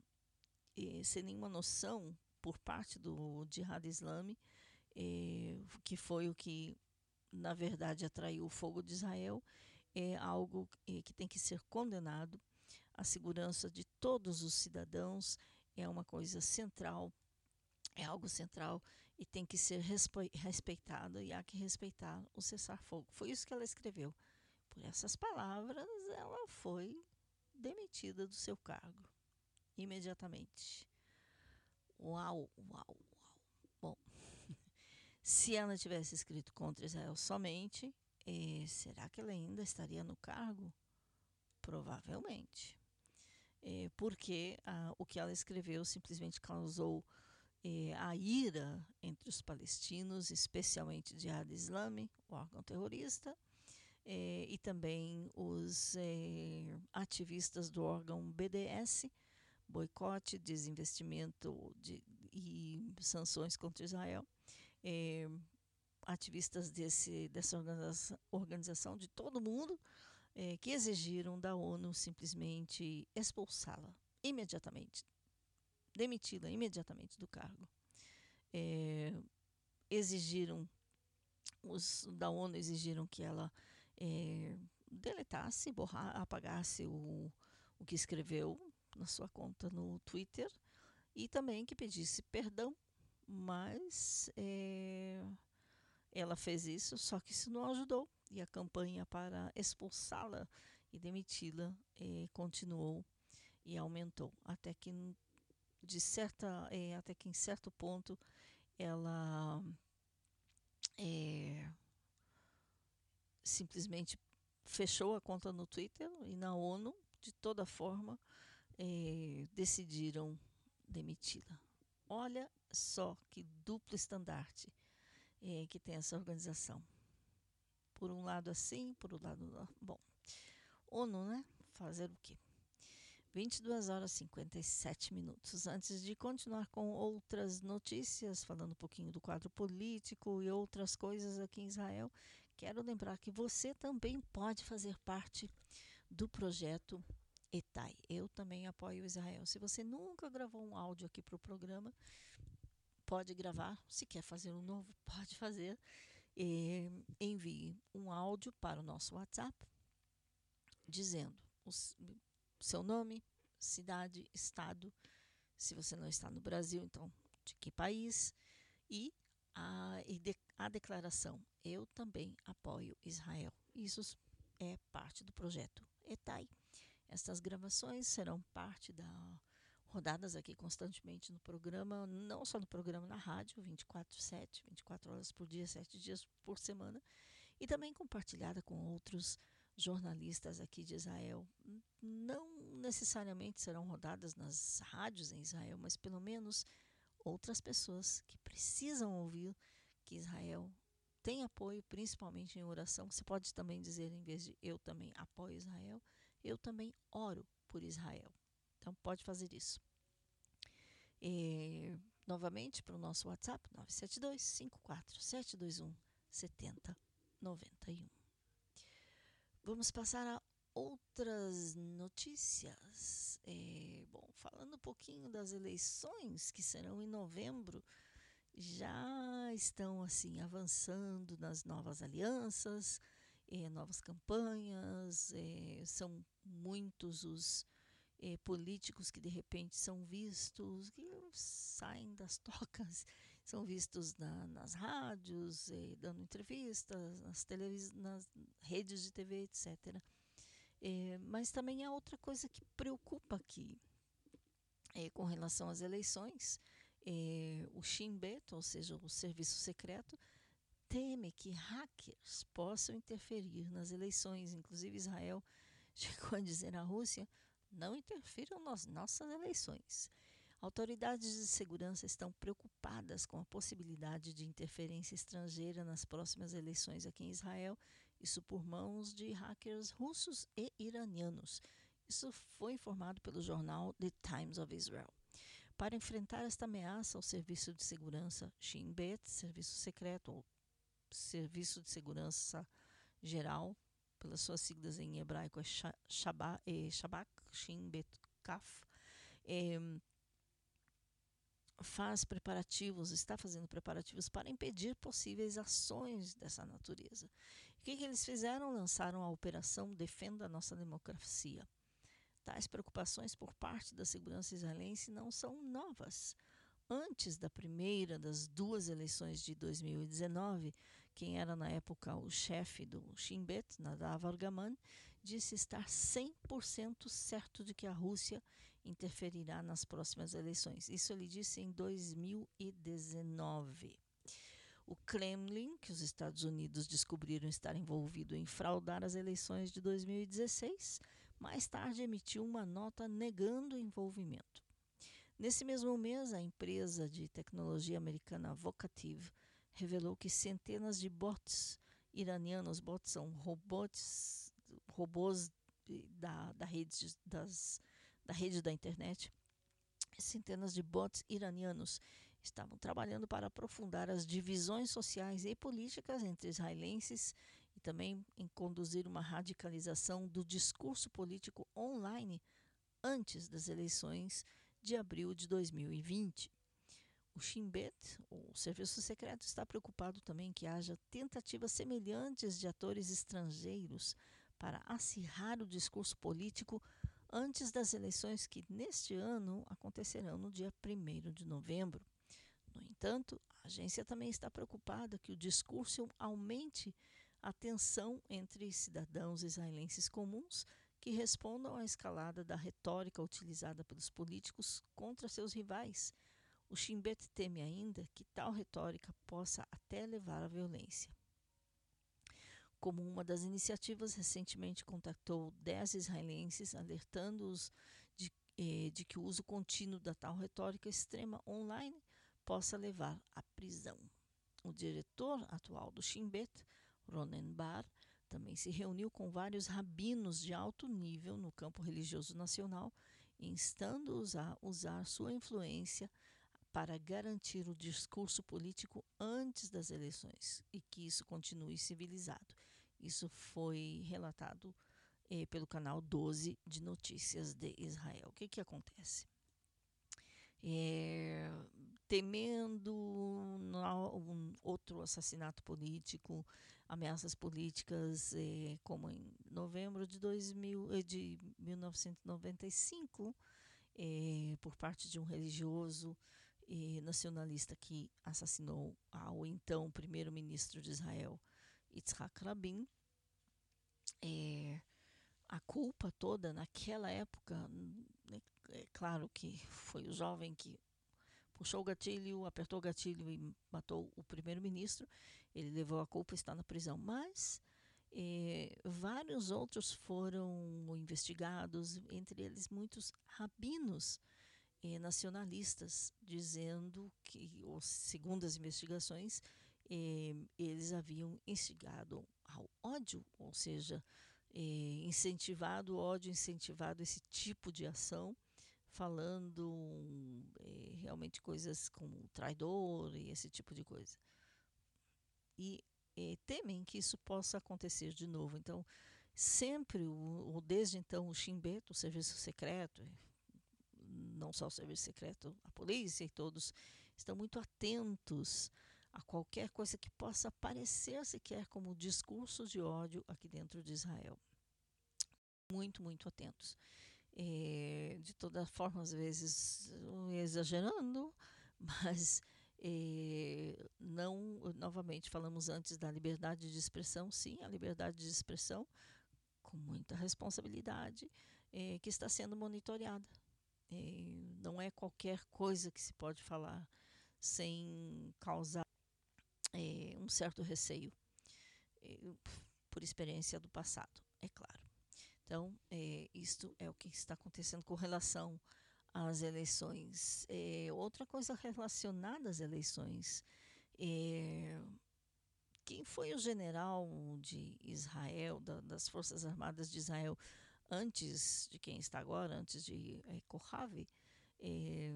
eh, sem nenhuma noção por parte do Jihad Islâmico, eh, que foi o que na verdade atraiu o fogo de Israel, é algo que tem que ser condenado. A segurança de todos os cidadãos é uma coisa central, é algo central e tem que ser respeitado e há que respeitar o cessar-fogo. Foi isso que ela escreveu. Por essas palavras, ela foi demitida do seu cargo imediatamente. Uau, uau, uau. Bom, se ela tivesse escrito contra Israel somente, eh, será que ela ainda estaria no cargo? Provavelmente. Eh, porque ah, o que ela escreveu simplesmente causou eh, a ira entre os palestinos, especialmente Jihad Islami, o órgão terrorista, eh, e também os eh, ativistas do órgão BDS, boicote, desinvestimento de, e sanções contra Israel, ativistas desse, dessa organização, organização de todo mundo, que exigiram da ONU simplesmente expulsá-la imediatamente demitida imediatamente do cargo. É, exigiram, os da ONU exigiram que ela é, deletasse, borrar, apagasse o, o que escreveu na sua conta no Twitter e também que pedisse perdão, mas é, ela fez isso, só que isso não ajudou e a campanha para expulsá-la e demiti-la é, continuou e aumentou até que de certa é, até que em certo ponto ela é, simplesmente fechou a conta no Twitter e na ONU, de toda forma, é, decidiram demiti-la. Olha só que duplo estandarte que tem essa organização. Por um lado assim, por um lado. Bom, ONU, né? Fazer o quê? 22 horas e 57 minutos. Antes de continuar com outras notícias, falando um pouquinho do quadro político e outras coisas aqui em Israel, quero lembrar que você também pode fazer parte do projeto ETAI. Eu também apoio Israel. Se você nunca gravou um áudio aqui para o programa, pode gravar. Se quer fazer um novo, pode fazer. E envie um áudio para o nosso WhatsApp dizendo seu nome, cidade, estado, se você não está no Brasil, então de que país, e a, e de, a declaração Eu também apoio Israel. Isso é parte do projeto ETAI. Estas gravações serão parte da rodadas aqui constantemente no programa, não só no programa na rádio, 24/7, 24 horas por dia, 7 dias por semana, e também compartilhada com outros jornalistas aqui de Israel. Não necessariamente serão rodadas nas rádios em Israel, mas pelo menos outras pessoas que precisam ouvir que Israel tem apoio, principalmente em oração. Você pode também dizer, em vez de eu também apoio Israel, eu também oro por Israel. Então pode fazer isso. E, novamente para o nosso WhatsApp 972 54 721 7091. Vamos passar a outras notícias. É, bom, falando um pouquinho das eleições que serão em novembro, já estão assim avançando nas novas alianças, é, novas campanhas, é, são muitos os é, políticos que de repente são vistos, que saem das tocas são vistos na, nas rádios, eh, dando entrevistas, nas, televis nas redes de TV, etc. Eh, mas também há outra coisa que preocupa aqui eh, com relação às eleições. o Shin Bet, ou seja, o serviço secreto, teme que hackers possam interferir nas eleições. Inclusive, Israel chegou a dizer à Rússia: não interfiram nas nossas eleições. Autoridades de segurança estão preocupadas com a possibilidade de interferência estrangeira nas próximas eleições aqui em Israel, isso por mãos de hackers russos e iranianos. Isso foi informado pelo jornal The Times of Israel. Para enfrentar esta ameaça, o Serviço de Segurança Shin Bet, Serviço Secreto ou Serviço de Segurança Geral, pelas suas siglas em hebraico é Shabak, é Shin Bet Kaf, é, faz preparativos, está fazendo preparativos para impedir possíveis ações dessa natureza. O que, que eles fizeram? Lançaram a Operação Defenda a Nossa Democracia. Tais preocupações por parte da segurança israelense não são novas. Antes da primeira das duas eleições de 2019, quem era na época o chefe do Shin Bet, Nadav Argaman, disse estar 100% certo de que a Rússia interferirá nas próximas eleições. Isso ele disse em 2019. O Kremlin, que os Estados Unidos descobriram estar envolvido em fraudar as eleições de 2016, mais tarde emitiu uma nota negando o envolvimento. Nesse mesmo mês, a empresa de tecnologia americana Vocative revelou que centenas de bots iranianos, bots são robôs, robôs da, da rede das da rede da internet, centenas de bots iranianos estavam trabalhando para aprofundar as divisões sociais e políticas entre israelenses e também em conduzir uma radicalização do discurso político online antes das eleições de abril de 2020. O Shin Bet, o serviço secreto, está preocupado também que haja tentativas semelhantes de atores estrangeiros para acirrar o discurso político antes das eleições que neste ano acontecerão no dia 1 de novembro. No entanto, a agência também está preocupada que o discurso aumente a tensão entre cidadãos israelenses comuns que respondam à escalada da retórica utilizada pelos políticos contra seus rivais. O Shin Bet teme ainda que tal retórica possa até levar à violência. Como uma das iniciativas, recentemente contactou 10 israelenses, alertando-os de, eh, de que o uso contínuo da tal retórica extrema online possa levar à prisão. O diretor atual do Shin Bet, Ronen Bar, também se reuniu com vários rabinos de alto nível no campo religioso nacional, instando-os a usar sua influência para garantir o discurso político antes das eleições e que isso continue civilizado. Isso foi relatado eh, pelo canal 12 de Notícias de Israel. O que, que acontece? É, temendo um outro assassinato político, ameaças políticas, eh, como em novembro de, 2000, eh, de 1995, eh, por parte de um religioso nacionalista que assassinou ao então primeiro-ministro de Israel, Yitzhak Rabin. É, a culpa toda naquela época, né, é claro que foi o jovem que puxou o gatilho, apertou o gatilho e matou o primeiro-ministro. Ele levou a culpa está na prisão. Mas é, vários outros foram investigados, entre eles muitos rabinos é, nacionalistas, dizendo que, ou, segundo as investigações, eh, eles haviam instigado ao ódio, ou seja, eh, incentivado o ódio, incentivado esse tipo de ação, falando eh, realmente coisas como traidor e esse tipo de coisa. E temem que isso possa acontecer de novo. Então, sempre, ou desde então, o Chimbeto, o serviço secreto, não só o serviço secreto, a polícia e todos estão muito atentos a qualquer coisa que possa parecer sequer como discurso de ódio aqui dentro de Israel. Muito, muito atentos. É, de toda forma, às vezes exagerando, mas é, não, novamente, falamos antes da liberdade de expressão, sim, a liberdade de expressão, com muita responsabilidade, é, que está sendo monitoreada. não é qualquer coisa que se pode falar sem causar é, um certo receio, é, por experiência do passado, é claro. Então, é, isto é o que está acontecendo com relação às eleições. É, outra coisa relacionada às eleições, é, quem foi o general de Israel, da, das Forças Armadas de Israel, antes de quem está agora, antes de é, Kohavi, é,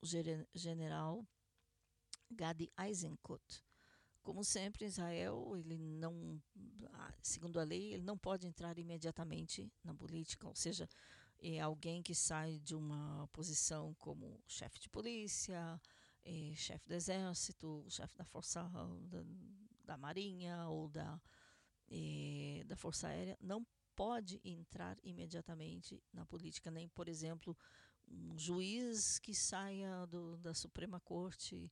o general Gadi Eisenkot. Como sempre, Israel, ele não, segundo a lei, ele não pode entrar imediatamente na política, ou seja, é alguém que sai de uma posição como chefe de polícia, é, chefe do exército, chefe da força da, da marinha ou da é, da força aérea, não pode entrar imediatamente na política, nem, por exemplo, um juiz que saia do, da Suprema Corte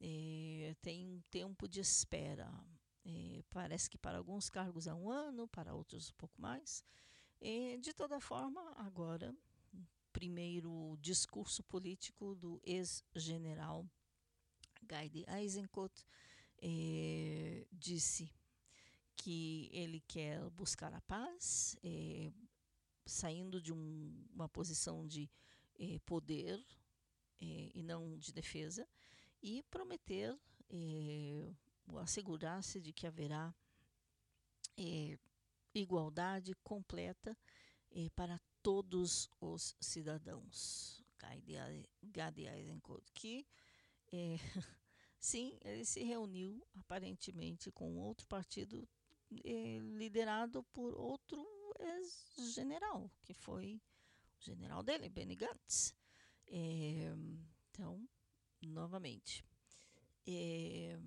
é, tem um tempo de espera. É, parece que para alguns cargos é um ano, para outros um pouco mais. É, de toda forma, agora, primeiro discurso político do ex-general Gaide Eisenkot disse que ele quer buscar a paz, saindo de um, uma posição de poder e não de defesa, e prometer eh, assegurar-se de que haverá eh, igualdade completa eh, para todos os cidadãos. Gadi Eisenkot, que sim, ele se reuniu aparentemente com outro partido liderado por outro ex-general, que foi o general dele, Benny Gantz. Então, novamente. É,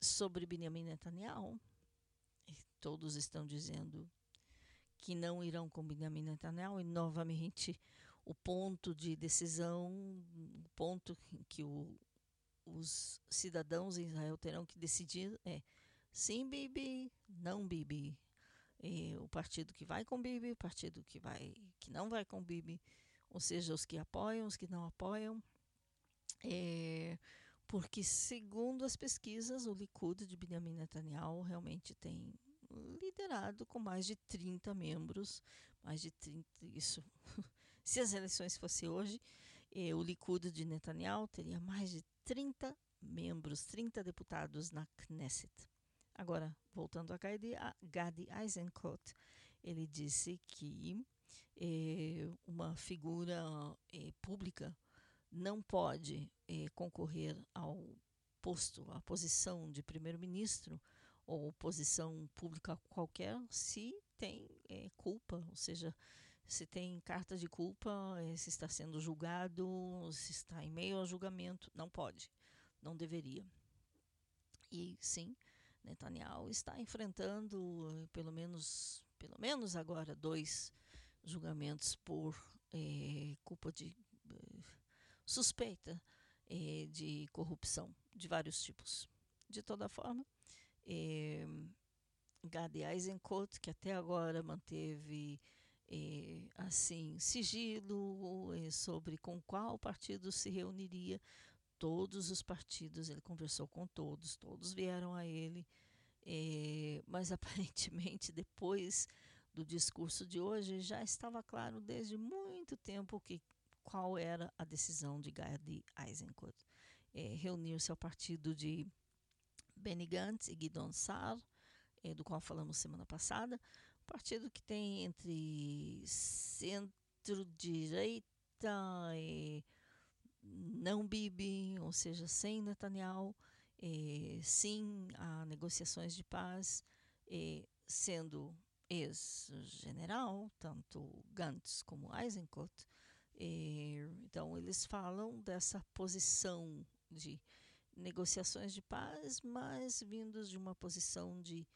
sobre Benjamin Netanyahu, todos estão dizendo que não irão com Benjamin Netanyahu e novamente o ponto de decisão, o ponto que o, os cidadãos em Israel terão que decidir é sim Bibi, não Bibi. E o partido que vai com Bibi, o partido que vai que não vai com Bibi, ou seja, os que apoiam, os que não apoiam. É, porque segundo as pesquisas, o Likud de Benjamin Netanyahu realmente tem liderado com mais de 30 membros, mais de 30, isso, se as eleições fossem hoje, eh, o Likud de Netanyahu teria mais de 30 membros, 30 deputados na Knesset. Agora, voltando a Gadi, a Gadi Eisenkot, ele disse que eh, uma figura eh, pública não pode eh, concorrer ao posto, à posição de primeiro-ministro ou posição pública qualquer se tem é, culpa, ou seja, se tem carta de culpa, é, se está sendo julgado, se está em meio ao julgamento, não pode, não deveria. E sim, Netanyahu está enfrentando pelo menos, pelo menos agora dois julgamentos por é, culpa de suspeita de corrupção de vários tipos. De toda forma, eh, Gadi Eisenkot, que até agora manteve eh, assim sigilo eh, sobre com qual partido se reuniria. Todos os partidos, ele conversou com todos, todos vieram a ele, eh, mas aparentemente depois do discurso de hoje já estava claro desde muito tempo que qual era a decisão de Gadi Eisenkot. Eh, reunir-se ao partido de Benny Gantz e Guidon Sar, eh, do qual falamos semana passada, partido que tem entre centro-direita e não Bibi, ou seja, sem Netanyahu, eh, sim a negociações de paz, eh, sendo ex-general, tanto Gantz como Eisenkot. Eh, então, eles falam dessa posição de negociações de paz, mas vindos de uma posição de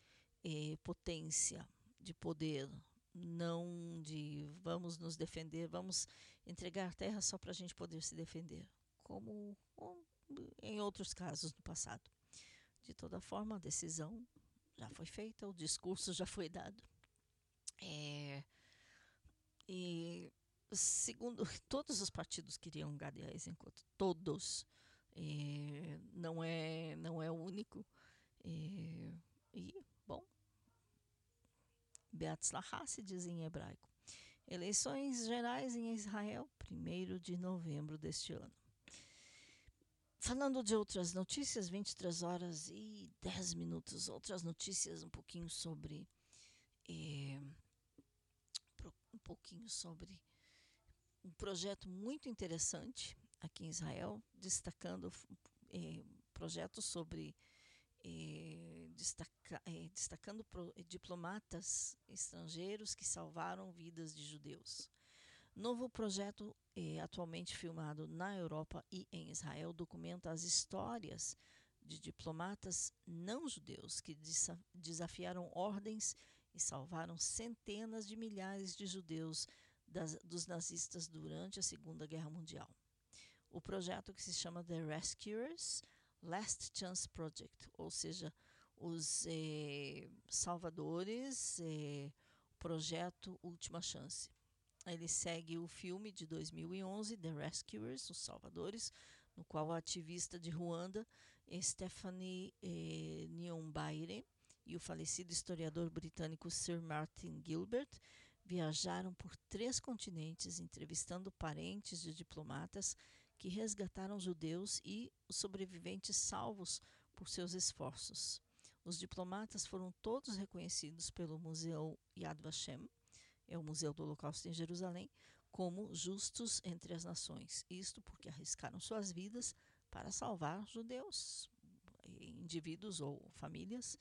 eh, potência, de poder, não de vamos nos defender, vamos entregar terra só para a gente poder se defender, como em outros casos no passado. De toda forma, a decisão já foi feita, o discurso já foi dado. É, e segundo todos os partidos queriam Gadi Eisenkot, todos. É, não é não é o único. É, e bom Beatzlachá se diz em hebraico eleições gerais em Israel 1 de novembro deste ano. Falando de outras notícias 23 horas e 10 minutos outras notícias um pouquinho sobre é, um pouquinho sobre um projeto muito interessante aqui em Israel, destacando eh, projetos sobre eh, destaca, eh, destacando pro, diplomatas estrangeiros que salvaram vidas de judeus. Novo projeto atualmente filmado na Europa e em Israel documenta as histórias de diplomatas não judeus que desafiaram ordens e salvaram centenas de milhares de judeus das, dos nazistas durante a Segunda Guerra Mundial o projeto que se chama The Rescuers Last Chance Project, ou seja, os eh, salvadores, eh, projeto Última Chance. Ele segue o filme de 2011, The Rescuers, Os Salvadores, no qual a ativista de Ruanda, Stephanie eh, Nyombaire, e o falecido historiador britânico Sir Martin Gilbert viajaram por três continentes entrevistando parentes de diplomatas que resgataram judeus e os sobreviventes salvos por seus esforços. Os diplomatas foram todos reconhecidos pelo Museu Yad Vashem, é o Museu do Holocausto em Jerusalém, como justos entre as nações. Isto porque arriscaram suas vidas para salvar judeus, indivíduos ou famílias.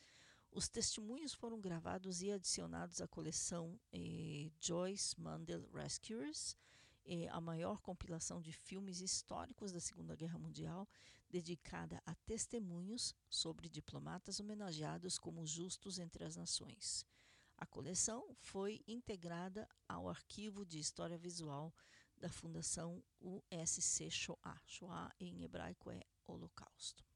Os testemunhos foram gravados e adicionados à coleção eh, Joyce Mandel Rescuers, é a maior compilação de filmes históricos da Segunda Guerra Mundial, dedicada a testemunhos sobre diplomatas homenageados como justos entre as nações. A coleção foi integrada ao arquivo de história visual da Fundação USC Shoah. Shoah em hebraico é Holocausto.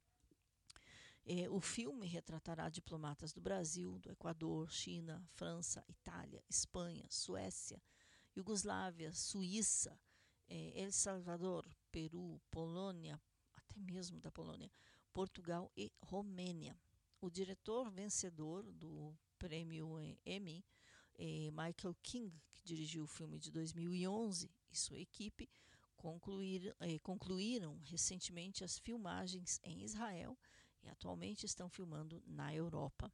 É, o filme retratará diplomatas do Brasil, do Equador, China, França, Itália, Espanha, Suécia, Iugoslávia, Suíça, é, El Salvador, Peru, Polônia, até mesmo da Polônia, Portugal e Romênia. O diretor vencedor do prêmio Emmy, é Michael King, que dirigiu o filme de 2011, e sua equipe concluir, é, concluíram recentemente as filmagens em Israel atualmente estão filmando na Europa.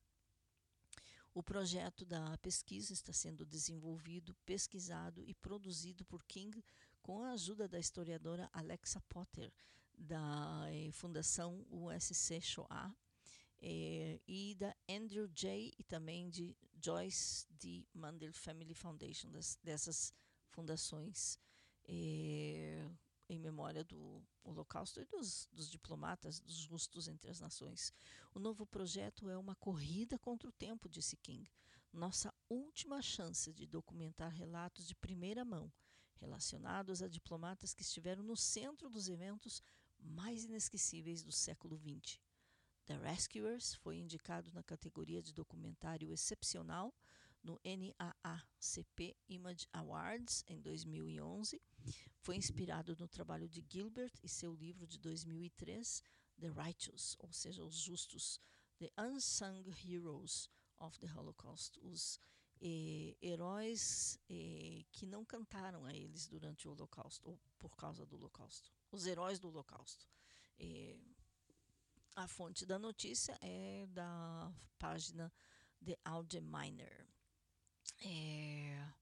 O projeto da pesquisa está sendo desenvolvido, pesquisado e produzido por King com a ajuda da historiadora Alexa Potter, da eh, Fundação USC Shoah, eh, e da Andrew J. e também de Joyce D. Mandel Family Foundation, das, dessas fundações eh, em memória do Holocausto e dos, dos, diplomatas, dos justos entre as nações. O novo projeto é uma corrida contra o tempo, disse King. Nossa última chance de documentar relatos de primeira mão relacionados a diplomatas que estiveram no centro dos eventos mais inesquecíveis do século XX. The Rescuers foi indicado na categoria de documentário excepcional no NAACP Image Awards em 2011. Foi inspirado no trabalho de Gilbert e seu livro de 2003, The Righteous, ou seja, os justos, The Unsung Heroes of the Holocaust, os eh, heróis eh, que não cantaram a eles durante o Holocausto, ou por causa do Holocausto. Os heróis do Holocausto. Eh, a fonte da notícia é da página The Allgemeiner. É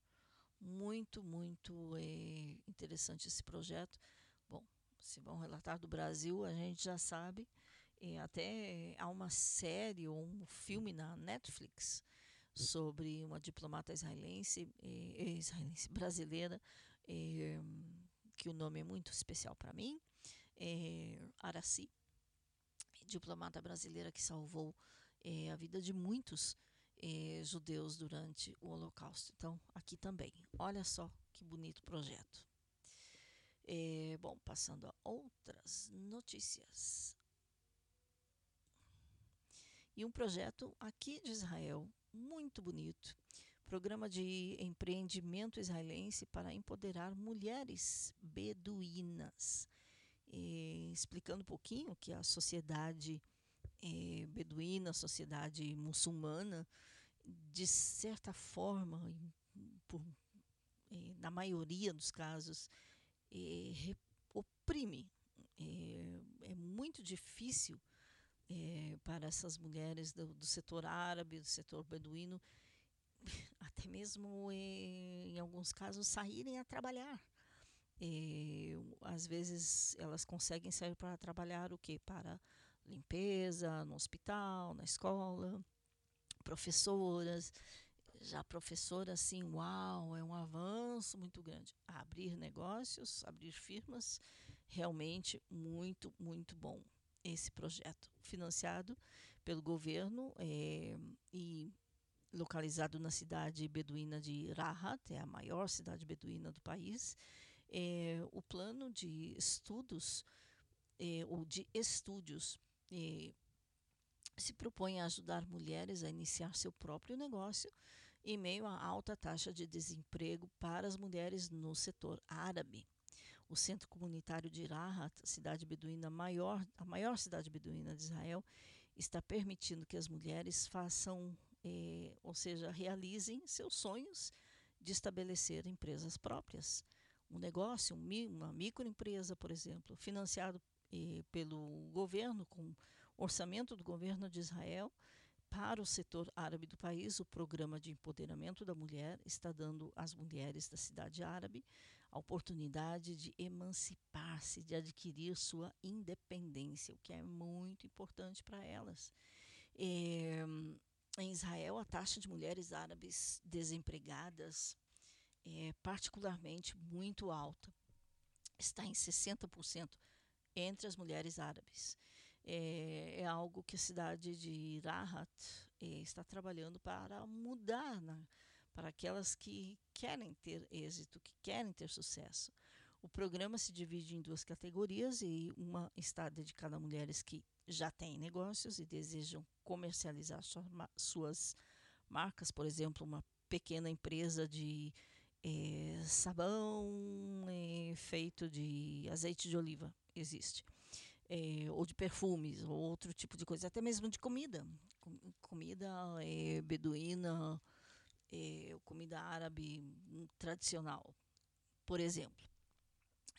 muito, muito é, interessante esse projeto. Bom, se vão relatar do Brasil, a gente já sabe. É, até há uma série ou um filme na Netflix sobre uma diplomata israelense, é, israelense brasileira, é, que o nome é muito especial para mim, é, Araci, diplomata brasileira que salvou a vida de muitos é, judeus durante o Holocausto. Então, aqui também. Olha só que bonito projeto. É, bom, passando a outras notícias. E um projeto aqui de Israel, muito bonito. Programa de empreendimento israelense para empoderar mulheres beduínas eh, explicando um pouquinho que a sociedade eh, beduína, a sociedade muçulmana, de certa forma, por, na maioria dos casos, oprime. é muito difícil para essas mulheres do, do, setor árabe, do setor beduíno, até mesmo em alguns casos saírem a trabalhar às vezes elas conseguem sair para trabalhar o que? Para limpeza, no hospital, na escola, professoras. Já professora, assim, uau, é um avanço muito grande. Abrir negócios, abrir firmas, realmente muito, muito bom esse projeto. Financiado pelo governo é, e localizado na cidade beduína de Rahat, é a maior cidade beduína do país é, o plano de estudos é, ou de estúdios se propõe a ajudar mulheres a iniciar seu próprio negócio em meio à alta taxa de desemprego para as mulheres no setor árabe. O Centro Comunitário de Rahat, cidade beduína maior, a maior cidade beduína de Israel, está permitindo que as mulheres façam, eh, ou seja, realizem seus sonhos de estabelecer empresas próprias um negócio, uma microempresa, por exemplo, financiado eh, pelo governo, com orçamento do governo de Israel, para o setor árabe do país, o programa de empoderamento da mulher está dando às mulheres da cidade árabe a oportunidade de emancipar-se, de adquirir sua independência, o que é muito importante para elas. É, em Israel, a taxa de mulheres árabes desempregadas é particularmente muito alta. Está em 60%. entre as mulheres árabes. É, é algo que a cidade de Rahat é, está trabalhando para mudar né, para aquelas que querem ter êxito, que querem ter sucesso. O programa se divide em duas categorias e uma está dedicada a mulheres que já têm negócios e desejam comercializar suas marcas, por exemplo, uma pequena empresa de é, sabão é, feito de azeite de oliva existe, é, ou de perfumes, ou outro tipo de coisa, até mesmo de comida, Com, comida beduína, comida árabe hum, tradicional, por exemplo.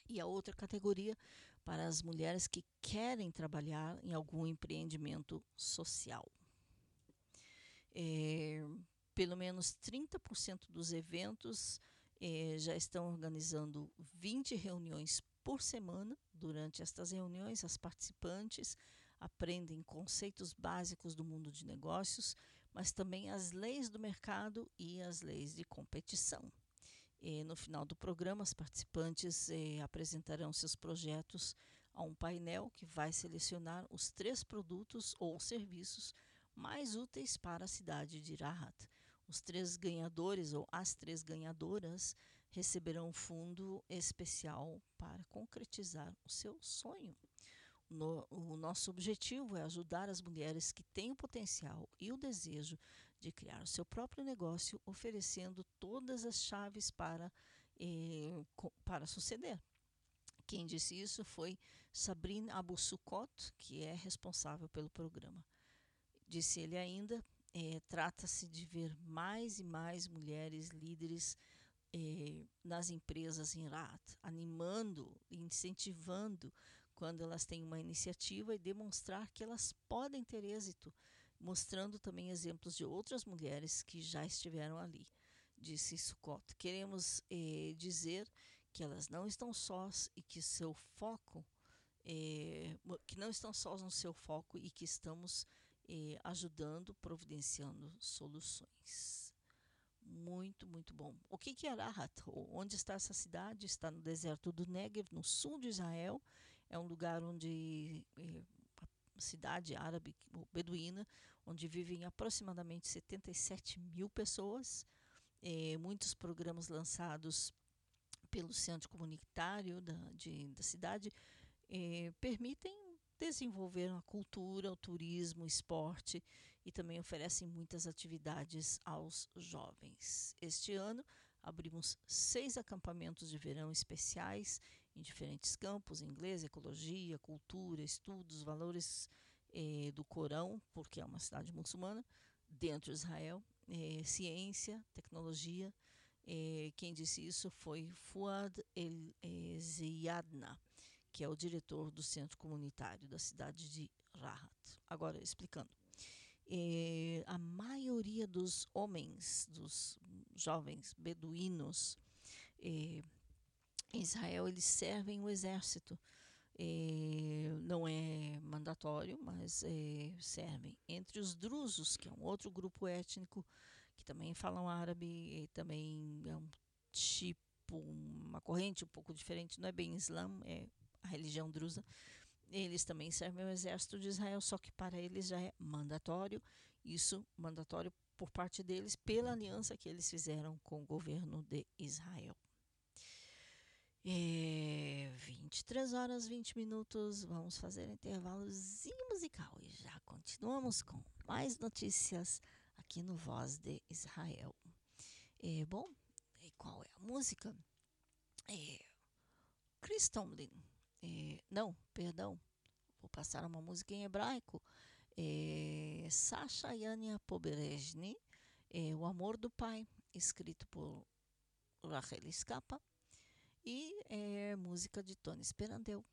E a outra categoria para as mulheres que querem trabalhar em algum empreendimento social. É, pelo menos 30% dos eventos é, já estão organizando 20 reuniões por semana. Durante estas reuniões, as participantes aprendem conceitos básicos do mundo de negócios, mas também as leis do mercado e as leis de competição. E no final do programa, as participantes eh, apresentarão seus projetos a um painel que vai selecionar os três produtos ou serviços mais úteis para a cidade de Rahat. Os três ganhadores ou as três ganhadoras receberão um fundo especial para concretizar o seu sonho. No, o nosso objetivo é ajudar as mulheres que têm o potencial e o desejo de criar o seu próprio negócio, oferecendo todas as chaves para, eh, para suceder. Quem disse isso foi Sabrina Abu Sukot, que é responsável pelo programa. Disse ele ainda: eh, trata-se de ver mais e mais mulheres líderes eh, nas empresas em RAT, animando, incentivando quando elas têm uma iniciativa e demonstrar que elas podem ter êxito, mostrando também exemplos de outras mulheres que já estiveram ali, disse Sukkot. Queremos eh, dizer que elas não estão sós e que seu foco, eh, que não estão sós no seu foco e que estamos eh, ajudando, providenciando soluções. Muito, muito bom. O que, que é Arahat? Onde está essa cidade? Está no deserto do Negev, no sul de Israel é um lugar onde a cidade árabe beduína, onde vivem aproximadamente 77 mil pessoas, é, muitos programas lançados pelo centro comunitário da, de, da cidade é, permitem desenvolver a cultura, o turismo, o esporte e também oferecem muitas atividades aos jovens. Este ano abrimos seis acampamentos de verão especiais em diferentes campos, inglês, ecologia, cultura, estudos, valores eh, do Corão, porque é uma cidade muçulmana, dentro de Israel, eh, ciência, tecnologia. Eh, quem disse isso foi Fuad El Ziyadna, que é o diretor do centro comunitário da cidade de Rahat. Agora, explicando. A maioria dos homens, dos jovens beduínos, em Israel eles servem o exército. É, não é mandatório, mas servem. Entre os drusos, que é um outro grupo étnico que também falam árabe também é um tipo, uma corrente um pouco diferente, não é bem Islã, é a religião drusa. Eles também servem o exército de Israel, só que para eles já é mandatório, isso mandatório por parte deles pela aliança que eles fizeram com o governo de Israel. É, 23 horas 20 minutos, vamos fazer um intervalozinho musical e já continuamos com mais notícias aqui no Voz de Israel. É, bom, e qual é a música? É, Chris Tomlin, é, não, perdão, vou passar uma música em hebraico. É, Sasha Yania Poberejny, é, O Amor do Pai, escrito por Rachel Escapa e é, música de Tony Esperandeu.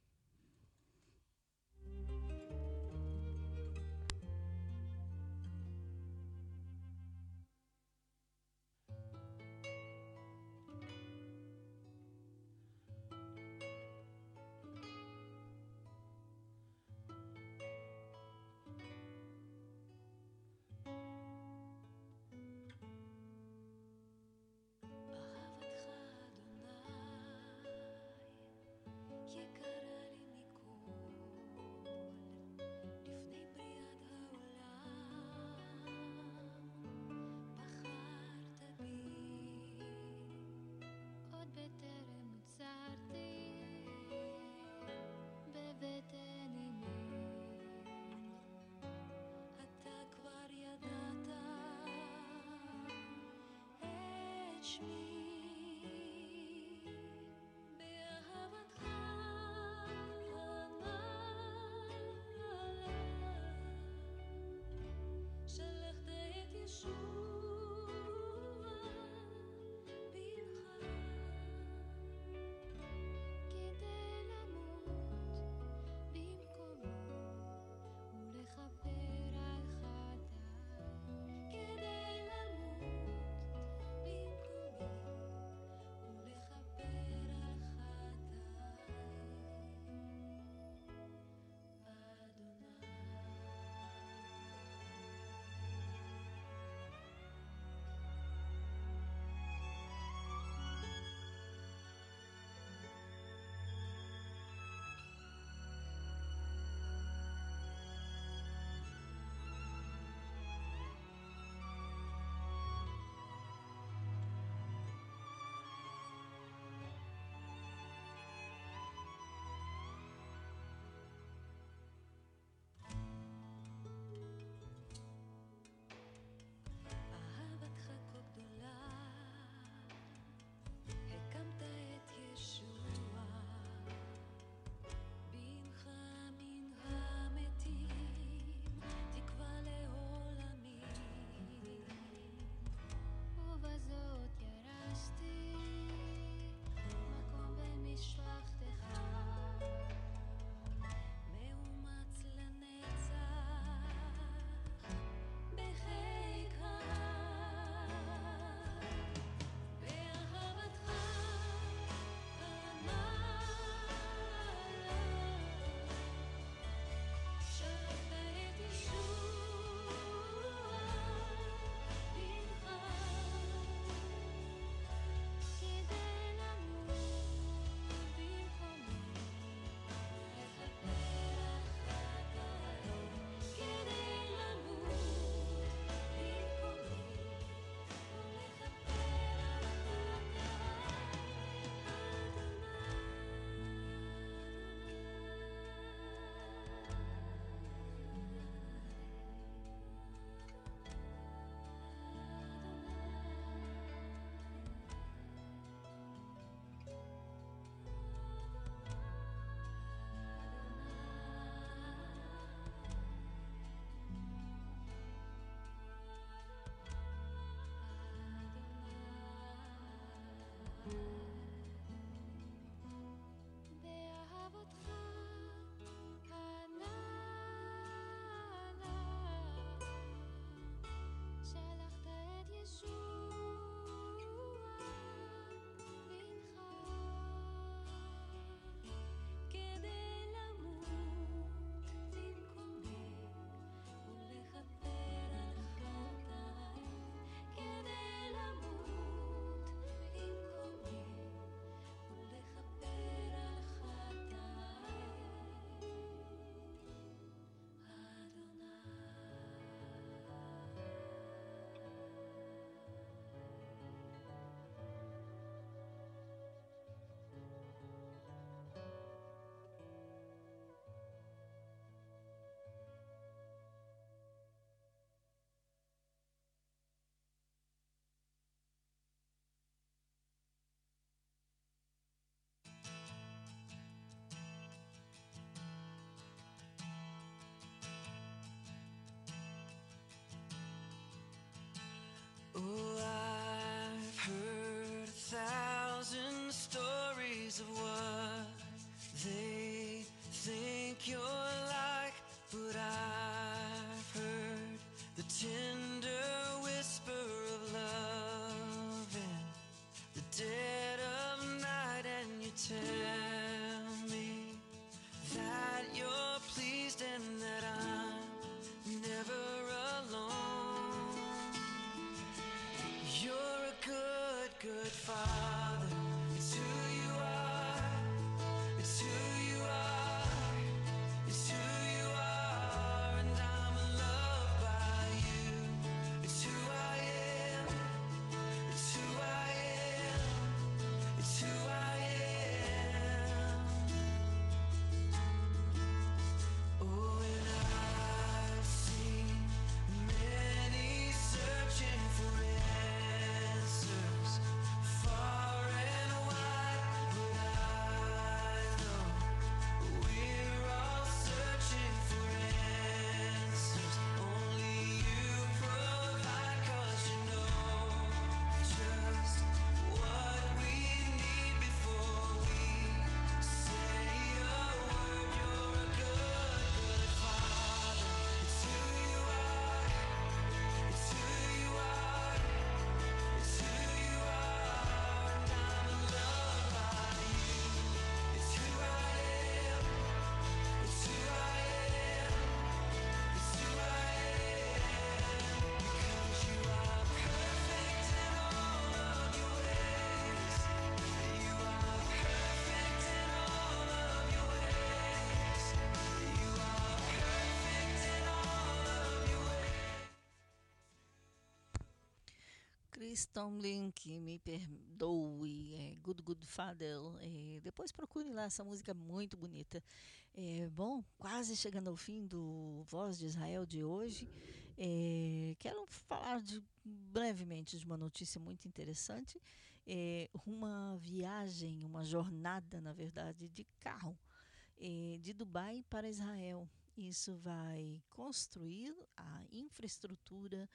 touch me. thousand stories of what they think you're Tomlin, que me perdoe, é Good Good Father. É, depois procure lá, essa música é muito bonita. É, bom, quase chegando ao fim do Voz de Israel de hoje. É, quero falar de, brevemente de uma notícia muito interessante. É, uma viagem, uma jornada, na verdade, de carro é, de Dubai para Israel. Isso vai construir a infraestrutura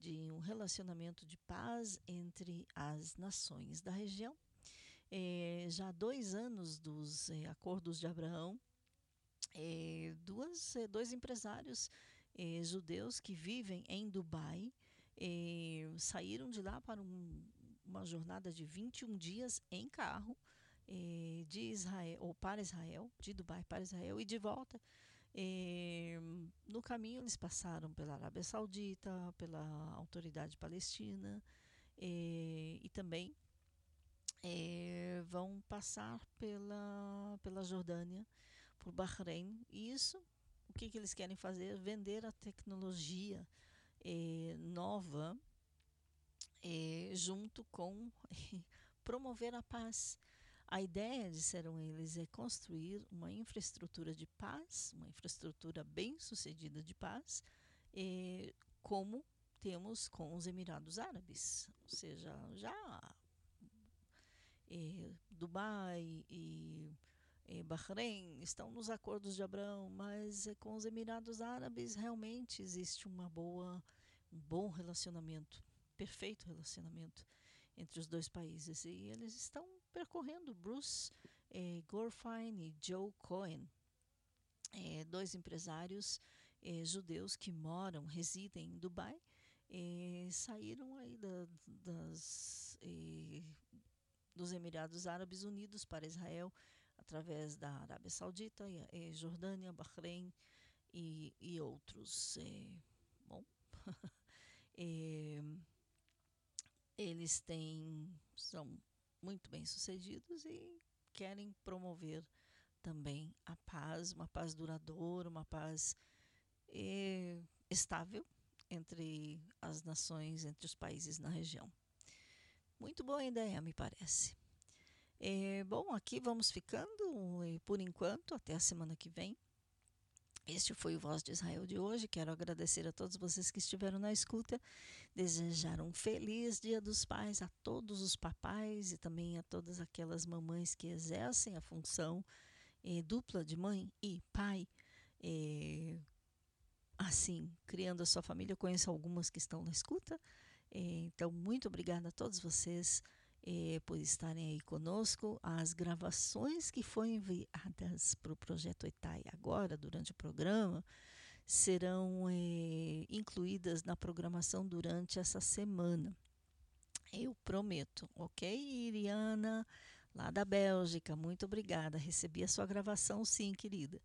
de um relacionamento de paz entre as nações da região. É, já há dois anos dos é, acordos de Abraão, é, duas, é, dois empresários é, judeus que vivem em Dubai é, saíram de lá para um, uma jornada de 21 dias em carro de Israel ou para Israel, de Dubai para Israel e de volta eh, no caminho, eles passaram pela Arábia Saudita, pela Autoridade Palestina eh, e também eh, vão passar pela, pela Jordânia, por Bahrein. E isso, o que, que eles querem fazer? Vender a tecnologia nova junto com promover a paz. A ideia, disseram eles, é construir uma infraestrutura de paz, uma infraestrutura bem sucedida de paz, eh, como temos com os Emirados Árabes. Ou seja, já eh, Dubai e eh, Bahrein estão nos acordos de Abraão, mas eh, com os Emirados Árabes realmente existe uma boa, um bom relacionamento, perfeito relacionamento entre os dois países. E eles estão percorrendo Bruce eh, Gorfine e Joe Cohen, eh, dois empresários eh, judeus que moram, residem em Dubai, eh, saíram aí da, das, eh, dos Emirados Árabes Unidos para Israel através da Arábia Saudita, eh, Jordânia, Bahrein e, e outros. bom, eles têm são muito bem sucedidos e querem promover também a paz, uma paz duradoura, uma paz eh, estável entre as nações, entre os países na região. Muito boa ideia, me parece. É, bom, aqui vamos ficando e por enquanto, até a semana que vem. Este foi o Voz de Israel de hoje. Quero agradecer a todos vocês que estiveram na escuta. Desejar um feliz Dia dos Pais a todos os papais e também a todas aquelas mamães que exercem a função eh, dupla de mãe e pai. Eh, assim, criando a sua família. Eu conheço algumas que estão na escuta. Eh, então, muito obrigada a todos vocês eh, por estarem aí conosco. As gravações que foram enviadas para o Projeto Etai agora, durante o programa, serão eh, incluídas na programação durante essa semana. Eu prometo, ok, Iriana, lá da Bélgica, muito obrigada. Recebi a sua gravação, sim, querida.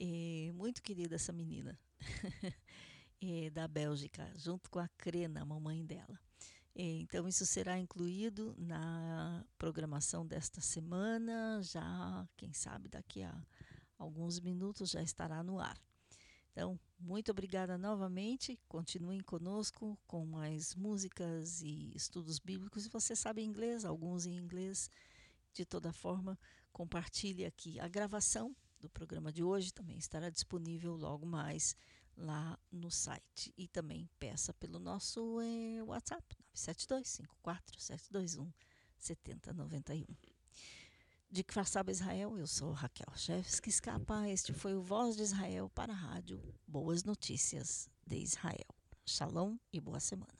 Eh, muito querida essa menina eh, da Bélgica, junto com a Crena, a mamãe dela. É, então, isso será incluído na programação desta semana, já, quem sabe, daqui a alguns minutos já estará no ar. Então, muito obrigada novamente. Continuem conosco com mais músicas e estudos bíblicos. Se você sabe inglês, alguns em inglês, de toda forma, compartilhe aqui. A gravação do programa de hoje também estará disponível logo mais lá no site. E também peça pelo nosso eh, WhatsApp, 97254 7091. De Farsaba Israel, eu sou Raquel Chefes que escapa. Este foi o Voz de Israel para a rádio Boas Notícias de Israel. Shalom e boa semana.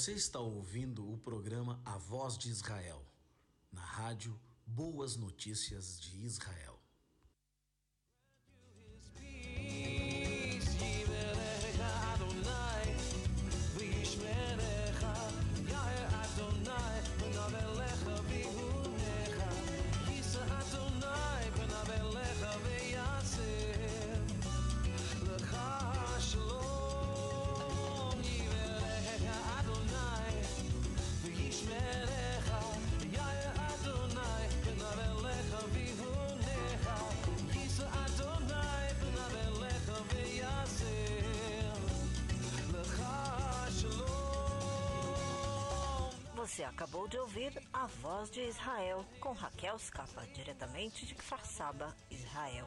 Você está ouvindo o programa A Voz de Israel, na rádio Boas Notícias de Israel. Com Raquel Scapa, diretamente de Kfar Saba, Israel.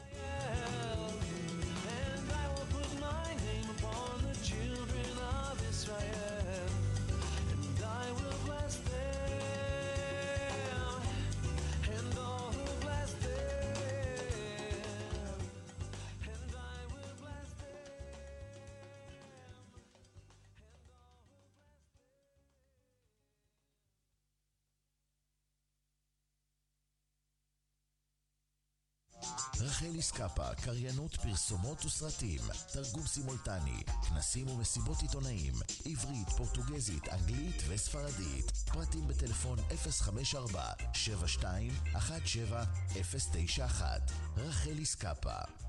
רחל איסקפה, קריינות פרסומות וסרטים, תרגום סימולטני, כנסים ומסיבות עיתונאים, עברית, פורטוגזית, אנגלית וספרדית. פרטים בטלפון 054-7217-091 רחל איסקפה